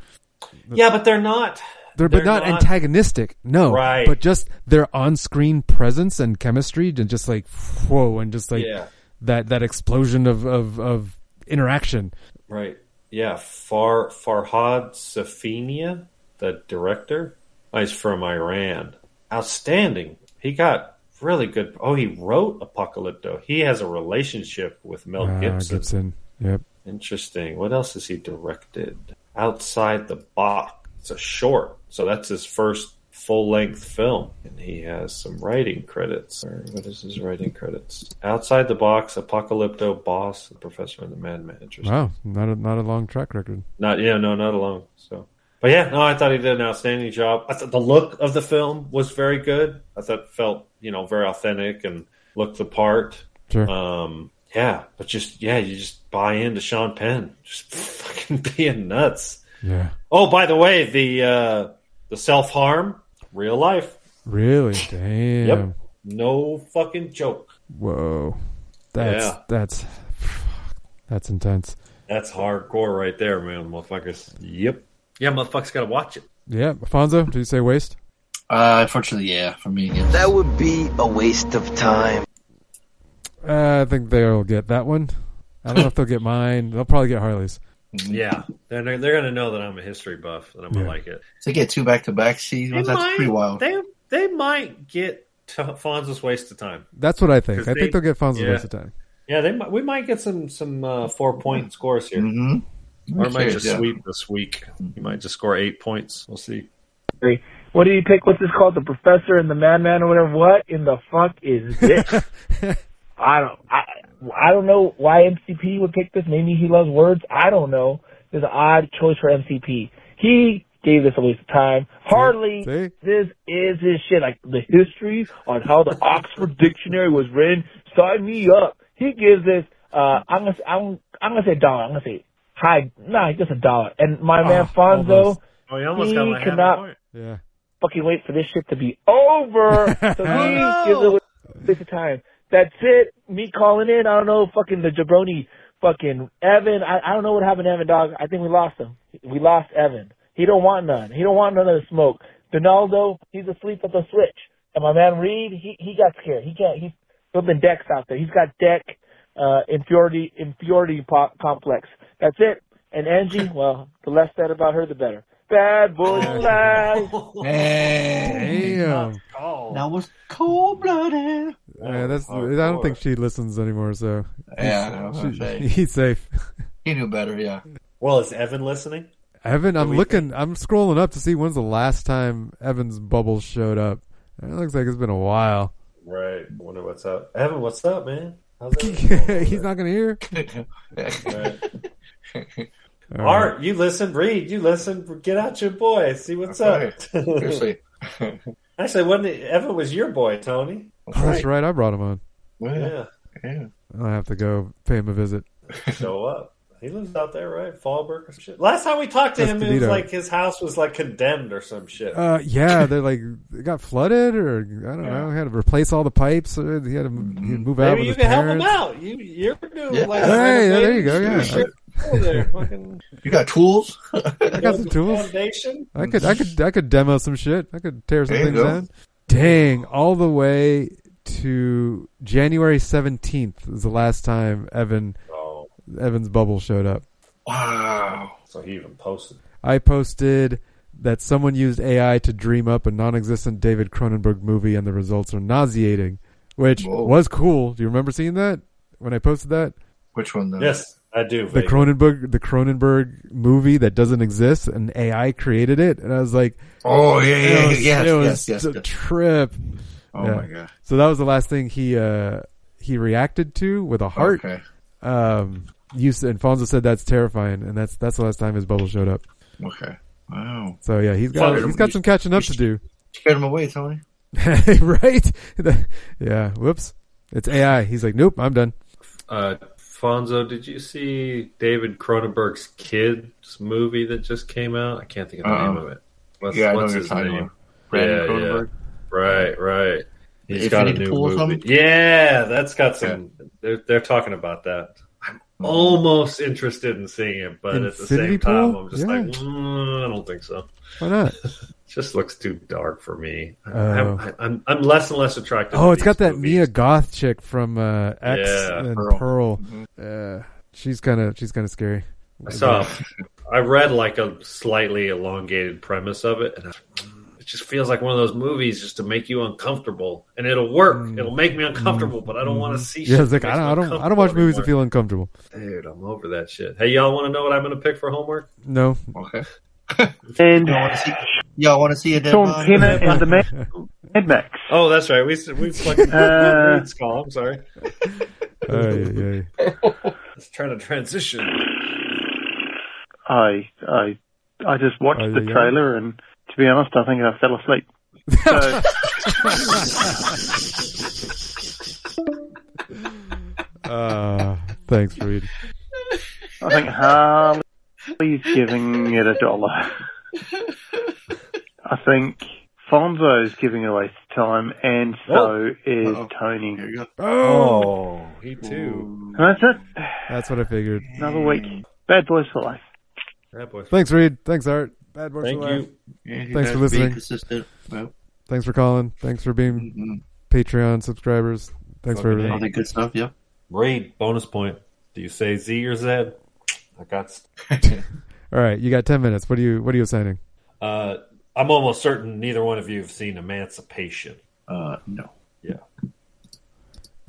Yeah, but they're not. They're, but not, antagonistic. No, Right. But just their on-screen presence and chemistry, and just like whoa, and just like Yeah. that that explosion of of, of interaction. Right. Yeah. Far Farhad Safinia, the director, oh, he's from Iran. Outstanding. He got really good. Oh, he wrote Apocalypto. He has a relationship with Mel Ah, Gibson. Gibson. Yep. Interesting. What else has he directed? Outside the Box. It's a short. So that's his first full length film. And he has some writing credits. Or What is his writing credits? Outside the Box, Apocalypto, Boss, The Professor, and the Madman. Interesting. Wow, not a not a long track record. Not yeah, no, not alone. So, but yeah, no, I thought he did an outstanding job. I thought the look of the film was very good. I thought it felt you know very authentic and looked the part. Sure. Um, yeah, but just yeah, you just buy into Sean Penn, just fucking being nuts. Yeah. Oh, by the way, the uh, the self harm, real life. Really? Damn. Yep, no fucking joke. Whoa. That's Yeah. that's that's intense. That's hardcore right there, man, motherfuckers. Yep. Yeah, motherfuckers got to watch it. Yeah, Fonzo, did you say waste? Uh, unfortunately, yeah, for me. Yeah. That would be a waste of time. Uh, I think they'll get that one. I don't know if they'll get mine. They'll probably get Harley's. Yeah, they're they're, they're gonna know that I'm a history buff, and I'm gonna Yeah. like it. To get two back to back seasons, They that's might- pretty wild. They they might get t- Fonzo's waste of time. That's what I think. I they- think they'll get Fonzo's yeah. waste of time. Yeah, they might, we might get some some uh, four point scores here, Mm-hmm. or it might just yeah. sweep this week. You might just score eight points. We'll see. What do you pick? What's this called? The Professor and the Madman or whatever? What in the fuck is this? I don't. I I don't know why MCP would pick this. Maybe he loves words. I don't know. There's an odd choice for MCP. He gave this a waste of time. Hardly. See? This is his shit. Like the history on how the Oxford Dictionary was written. Sign me up. He gives this. Uh, I'm gonna. I'm. I'm gonna say a dollar. I'm gonna say high. Nah, just a dollar. And my man Fonzo. almost. Oh, you almost He got my half a cannot- Yeah. fucking wait for this shit to be over. So he Oh, gives it a waste of time. That's it. Me calling in. I don't know. Fucking the jabroni. Fucking Evan. I, I don't know what happened to Evan, dog. I think we lost him. We lost Evan. He don't want none. He don't want none of the smoke. Donaldo, he's asleep at the switch. And my man Reed, he he got scared. He can't. He's building decks out there. He's got deck uh, inferiority inferiority po- complex. That's it. And Angie, well, the less said about her, the better. Bad boy life. Hey. Damn. Oh, That was cold blooded. Yeah, that's. I don't think she listens anymore. So Yeah, I was she- he's safe. He knew better, yeah. well, is Evan listening? Evan, I'm we looking. I'm scrolling up to see when's the last time Evan's bubbles showed up. It looks like it's been a while. Right. Wonder what's up. Evan, what's up, man? How's that? he's not gonna hear. Right. Art, you listen. Reed, you listen. Get out your boy. See what's up. Seriously. Actually, when Evan was your boy, Tony. Oh, that's right. I brought him on. Yeah, yeah. I'll have to go pay him a visit. show up. He lives out there, right? Fallbrook or some shit. Last time we talked to him, it was like his house was like condemned or some shit. Uh, yeah, they're like it got flooded, or I don't know. He had to replace all the pipes. Or he had to he had to move out Maybe with you his can help him out. You you're doing Yeah. like Hey, yeah, there you go, renovating yeah. shit over there. Fucking You got tools? I got some tools. foundation. I could, I could, I could demo some shit. I could tear some things go. down. Dang, all the way to January seventeenth is the last time Evan Oh, Evan's bubble showed up. Wow. so he even posted. I posted that someone used AI to dream up a non-existent David Cronenberg movie, and the results are nauseating. Which Whoa. was cool. Do you remember seeing that when I posted that? Which one though? Yes, I do. The. Cronenberg, the Cronenberg movie that doesn't exist, and AI created it, and I was like, Oh yeah, yeah, yeah, was, yes, it was yes, yes, a yes. trip. Oh Yeah. my god. So that was the last thing he uh he reacted to with a heart. Okay. Um, you and Fonzo said that's terrifying, and that's that's the last time his bubble showed up. Okay. Wow. So yeah, he's got Fonzo, he's got you- some catching up to do. Scared him away, Tony. right? yeah. Whoops. It's AI. He's like, nope, I'm done. Uh, Fonzo, did you see David Cronenberg's kids movie that just came out? I can't think of the Uh-uh. name of it. What's, Yeah, I know what's what you're his name? Brandon Yeah, Cronenberg. Right, right. He's got a new movie. something? Yeah, that's got some. They're they're talking about that. I'm almost interested in seeing it, but at the Infinity same time, I'm just Yeah. like, mm, I don't think so. Why not? just looks too dark for me. Oh. I'm, I'm I'm less and less attracted. Oh, to it's got that movies. Mia Goth chick from uh, X Yeah, and Pearl. Pearl. Mhm. Uh, she's kind of she's kind of scary. I saw. I read like a slightly elongated premise of it, and I, it just feels like one of those movies just to make you uncomfortable. And it'll work. It'll make me uncomfortable, but I don't want to see. Mm. Yeah, shit it's like I don't, I don't, I don't watch movies that feel uncomfortable. Dude, I'm over that shit. Hey, y'all want to know what I'm going to pick for homework? No, Okay. And Y'all want to see? Y'all want to see a dead Sean body? Penn and the Mad, Mad Max. Oh, that's right. We we fucking Uh, Reed's call. I'm sorry. Ay, ay. Let's try to transition. I I I just watched Oh, the yeah, yeah. trailer and to be honest, I think I fell asleep. So Uh, thanks, Reed. I think Harley's giving it a dollar. I think Fonzo is giving away his time, and so Oh. is Uh-oh. Tony. Here you go. Oh, he too. And that's it. That's what I figured. Another week. Bad boys for life. That boy. Thanks, Reed. Thanks, Art. Bad boys Thank for life. you. Yeah, you Thanks for being listening. Consistent. Thanks for calling. Thanks for being mhm. Patreon subscribers. Thanks for everything. all the good stuff. Yeah. Reed, bonus point. Do you say Z or Z? I got. All right, you got ten minutes. What are you What are you assigning? Uh, I'm almost certain neither one of you have seen Emancipation. Uh, no. Yeah.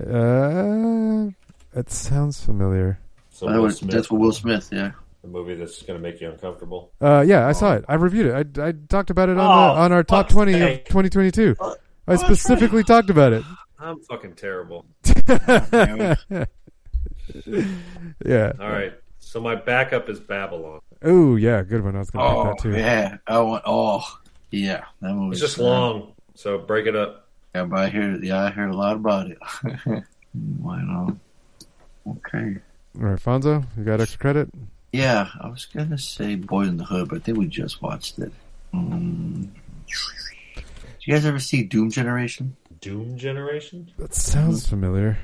Uh, it sounds familiar. So Will was, Smith, that's for Will Smith. Yeah. the movie that's going to make you uncomfortable. Uh, yeah, I saw it. I reviewed it. I, I talked about it on Oh, the, on our top fuck's twenty of sake. 2022. I that's specifically talked about it. I'm fucking terrible. yeah. All right. So my backup is Babylon. Oh yeah, good one. I was gonna Oh pick that too. yeah. I want. Oh yeah. That movie. It's just long, so break it up. Yeah, but I hear. Yeah, I heard a lot about it. Why not? Okay. All right, Fonzo, you got extra credit? Yeah, I was gonna say Boys in the Hood, but I think we just watched it. Um, did you guys ever see Doom Generation? Doom Generation? That sounds familiar.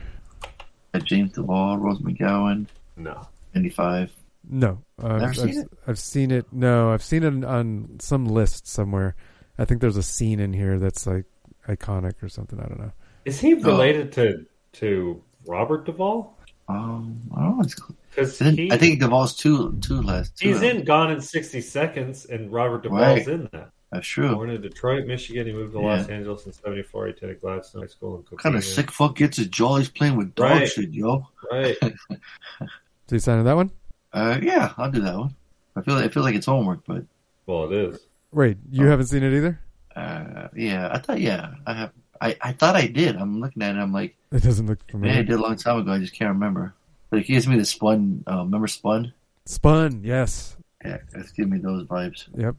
At James Duval, Rose McGowan, No. ninety five. No, uh, Never I've, seen I've, it? I've seen it. No, I've seen it on some list somewhere. I think there's a scene in here that's like iconic or something. I don't know. Is he related to to Robert Duvall? Um, I don't know. It's, Because I think- he, I think Duval's two two last. Two he's of in Gone in 60 Seconds, and Robert Duvall's Right. in that. That's true. Born in Detroit, Michigan, he moved to Yeah. Los Angeles in '74. He attended Gladstone High School in What kind of sick fuck gets his jollies playing with dog Right. shit, yo? Right. So you signing that one? Uh, yeah, I'll do that one. I feel like, I feel like it's homework, but Well, it is. Wait, you Oh. haven't seen it either? uh, yeah, I thought yeah, I have. I, I thought I did. I'm looking at it. I'm like, It doesn't look man, I did a long time ago. I just can't remember. Like, he gives me the Spun. Uh, remember Spun? Spun, yes. Yeah, it's giving me those vibes. Yep.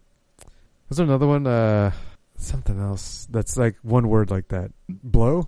Was there another one? Uh, something else that's like one word like that. Blow.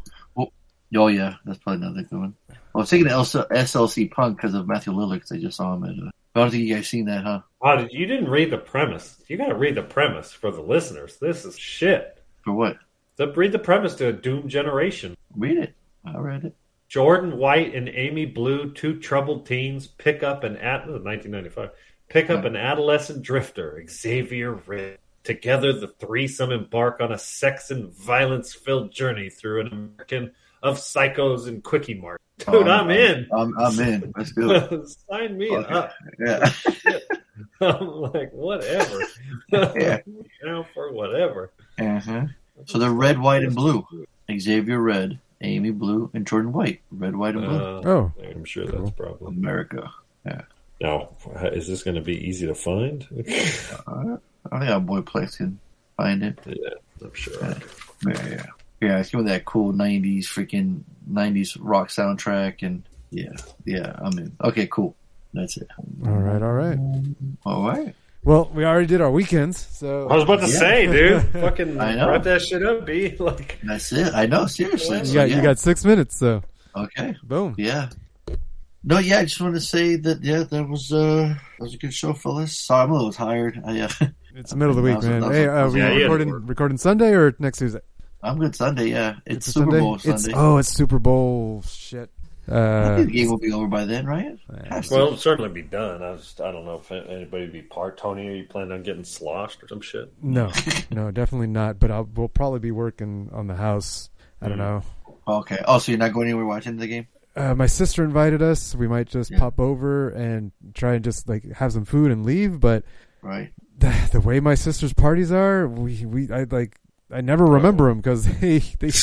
Oh yeah, that's probably another good one. I was thinking SLC Punk because of Matthew Lillard because I just saw him. Uh, I don't think you guys seen that, huh? Wow, you didn't read the premise. You got to read the premise for the listeners. This is shit. For what? So read the premise to a doomed generation. Read it. I read it. Jordan White and Amy Blue, two troubled teens, pick up an at 1995. Pick up an adolescent drifter, Xavier Red. Together, the threesome embark on a sex and violence-filled journey through an American of psychos and quickie mart. Dude, Oh, I'm in. I'm, I'm in. Let's do it. Sign me Okay. up. Yeah. I'm like, whatever. Yeah. Down for whatever. Uh-huh. So they're red, white, and blue. Xavier Red, Amy Blue, and Jordan White. Red, white, and blue. Uh, Oh. I'm sure that's a problem. America. Yeah. Now, is this going to be easy to find? Uh, I think our boy Plex can find it. yeah, I'm sure. Yeah, yeah, yeah. Yeah, it's giving that cool '90s freaking '90s rock soundtrack, and yeah, yeah. I'm in. Okay, cool. That's it. All right, all right. All right. Well, we already did our weekends, so I was about to Yeah. say, dude, fucking I know. wrap that shit up, B. Like, That's it. I know. Seriously. you So, got yeah. you got six minutes. So Okay. boom. Yeah. No, yeah. I just want to say that yeah, that was uh that was a good show, fellas. Sorry, I'm a little tired. I, uh, It's the middle of the week, That was a- man. Hey, a- uh, we Yeah, you had to recording work. recording Sunday or next Tuesday? I'm good Sunday. Yeah, it's, a Super Sunday? Bowl It's Sunday. oh, it's Super Bowl shit. I Uh, think the game will be over by then, right? Has to. well, it'll certainly be done. I just, I don't know if anybody would be part. Tony, are you planning on getting sloshed or some shit? no, no, definitely not. But I'll, we'll probably be working on the house. I don't know. okay. Oh, so you're not going anywhere watching the game? Uh, my sister invited us. We might just Yeah. pop over and try and just like have some food and leave. But Right. the, the way my sister's parties are, we we I like I never remember uh, them because they they.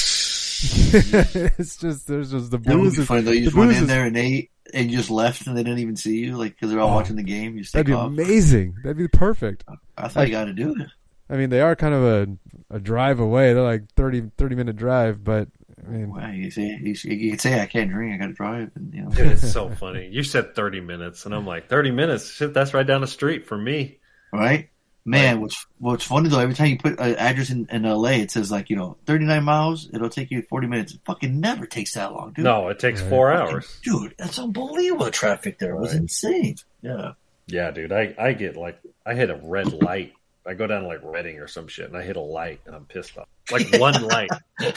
it's just there's just the That would booze. be is- funny though. You the just went booze in is- there and ate and you just left and they didn't even see you, like because they're all Oh. watching the game. You That'd stick be off. amazing. That'd be perfect. I thought you got to do it. I mean, they are kind of a a drive away. They're like 30, 30 minute drive, but I mean, Well, you say you, you could say I can't drink. I got to drive, and you know. Dude, it's so funny. You said 30 minutes, and I'm like, 30 minutes? Shit, that's right down the street for me. right? Man, what's what's funny though? Every time you put an address in, in LA, it says like you know, thirty nine miles. It'll take you forty minutes. It fucking never takes that long, dude. No, it takes Right. four hours. dude, that's unbelievable. Traffic there was insane. Yeah, Yeah, dude, I, I get like, I hit a red light. I go down like Reading or some shit, and I hit a light, and I'm pissed off. Like one light.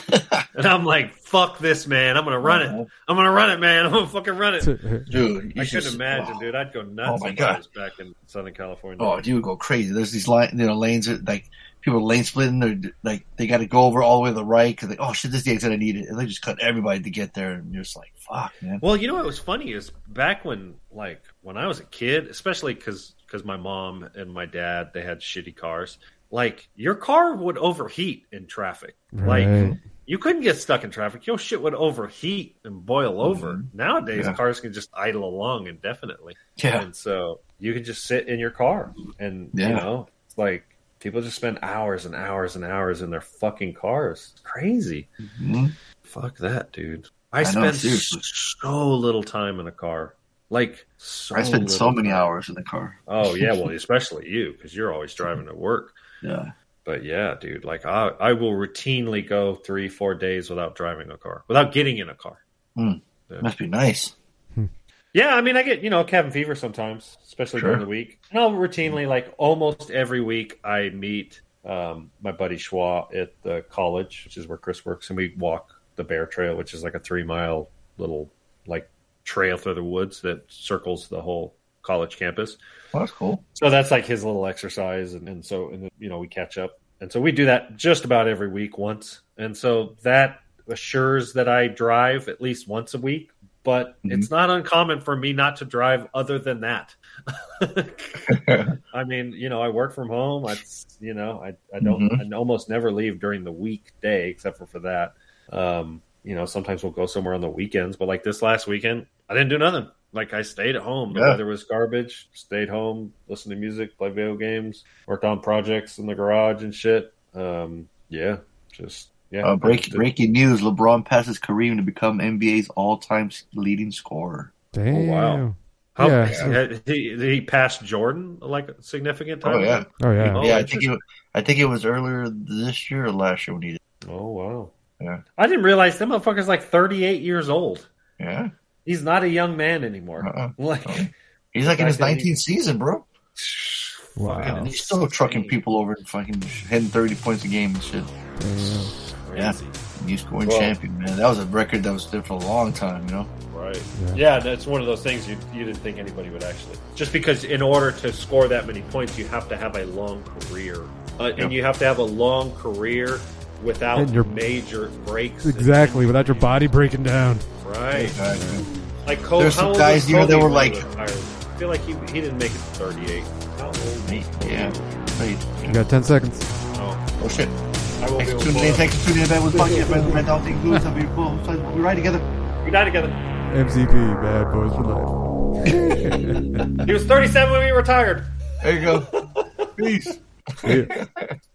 And I'm like, fuck this, man. I'm going to run it. Uh-huh. I'm going to run it, man. I'm going to fucking run it. dude. You I should couldn't imagine, dude. I'd go oh nuts Oh, my if God. I was back in Southern California. Oh, dude, go crazy. There's these line, you know, lanes that like people are lane splitting. They're like they got to go over all the way to the right because like, oh shit, this is the exit I needed, and they just cut everybody to get there, and you're just like, fuck, man. Well, you know what was funny is back when, like, when I was a kid, especially because because my mom and my dad they had shitty cars. Like, your car would overheat in traffic. Like, you couldn't get stuck in traffic. Your shit would overheat and boil over. Nowadays, Yeah. cars can just idle along indefinitely. Yeah. And so you can just sit in your car, and you know, it's like people just spend hours and hours and hours in their fucking cars. It's crazy. Mhm. Fuck that, dude. I, I spend seriously. so little time in a car. Like so. I spend so many time. hours in the car. Oh yeah, well, especially you because you're always driving to work. Yeah, But yeah, dude, like I, I will routinely go three, four days without driving a car, without getting in a car. must be nice. Yeah, I mean, I get you know cabin fever sometimes, especially Sure. during the week. And I'll routinely, like almost every week, I meet um, my buddy Schwa at the college, which is where Chris works, and we walk the Bear Trail, which is like a three mile little like trail through the woods that circles the whole college campus. Well, that's cool. So that's like his little exercise, and, and so and you know we catch up, and so we do that just about every week once, and so that assures that I drive at least once a week. But Mhm. it's not uncommon for me not to drive other than that. I mean, you know, I work from home. I, you know, I, I don't, I almost never leave during the weekday except for for that. Um, you know, sometimes we'll go somewhere on the weekends, but like this last weekend, I didn't do nothing. Like I stayed at home. The Yeah. weather was garbage. Stayed home, listened to music, play video games, worked on projects in the garage and shit. Um, yeah, just yeah. Uh, break, breaking news: LeBron passes Kareem to become NBA's all-time leading scorer. Damn. wow. How, Yeah. had he, did he pass Jordan like a significant time? Oh yeah, Oh yeah. Oh, yeah. I think it. I think it was earlier this year or last year when he did. Oh wow. Yeah. I didn't realize that motherfucker's like 38 years old. Yeah, He's not a young man anymore. Uh-uh. Like, he's like in his Back then he- 19th season, bro. Wow. And he's still trucking people over and fucking hitting 30 points a game and shit. Yeah, he's scoring Well- champion, man. That was a record that was there for a long time, you know. right. Yeah. that's one of those things you, you didn't think anybody would actually. Just because in order to score that many points, you have to have a long career. Uh, Yeah. And you have to have a long career without And your- major breaks. Exactly. Without your body breaking down. Right. Exactly. Like Kobe, There's some guys, here you know, Kobe that were like- I feel like he, he didn't make it to 38. How old? Yeah. Wait. You got ten seconds. Oh, Oh shit. I won't be Thanks able to tuning pull in. it Thanks for tuning in. That was podcast. Man, man, don't think good. Some people. We ride together. We die together. MCP, Bad Boys for Life. He was 37 when we retired. There you go. Peace. Yeah.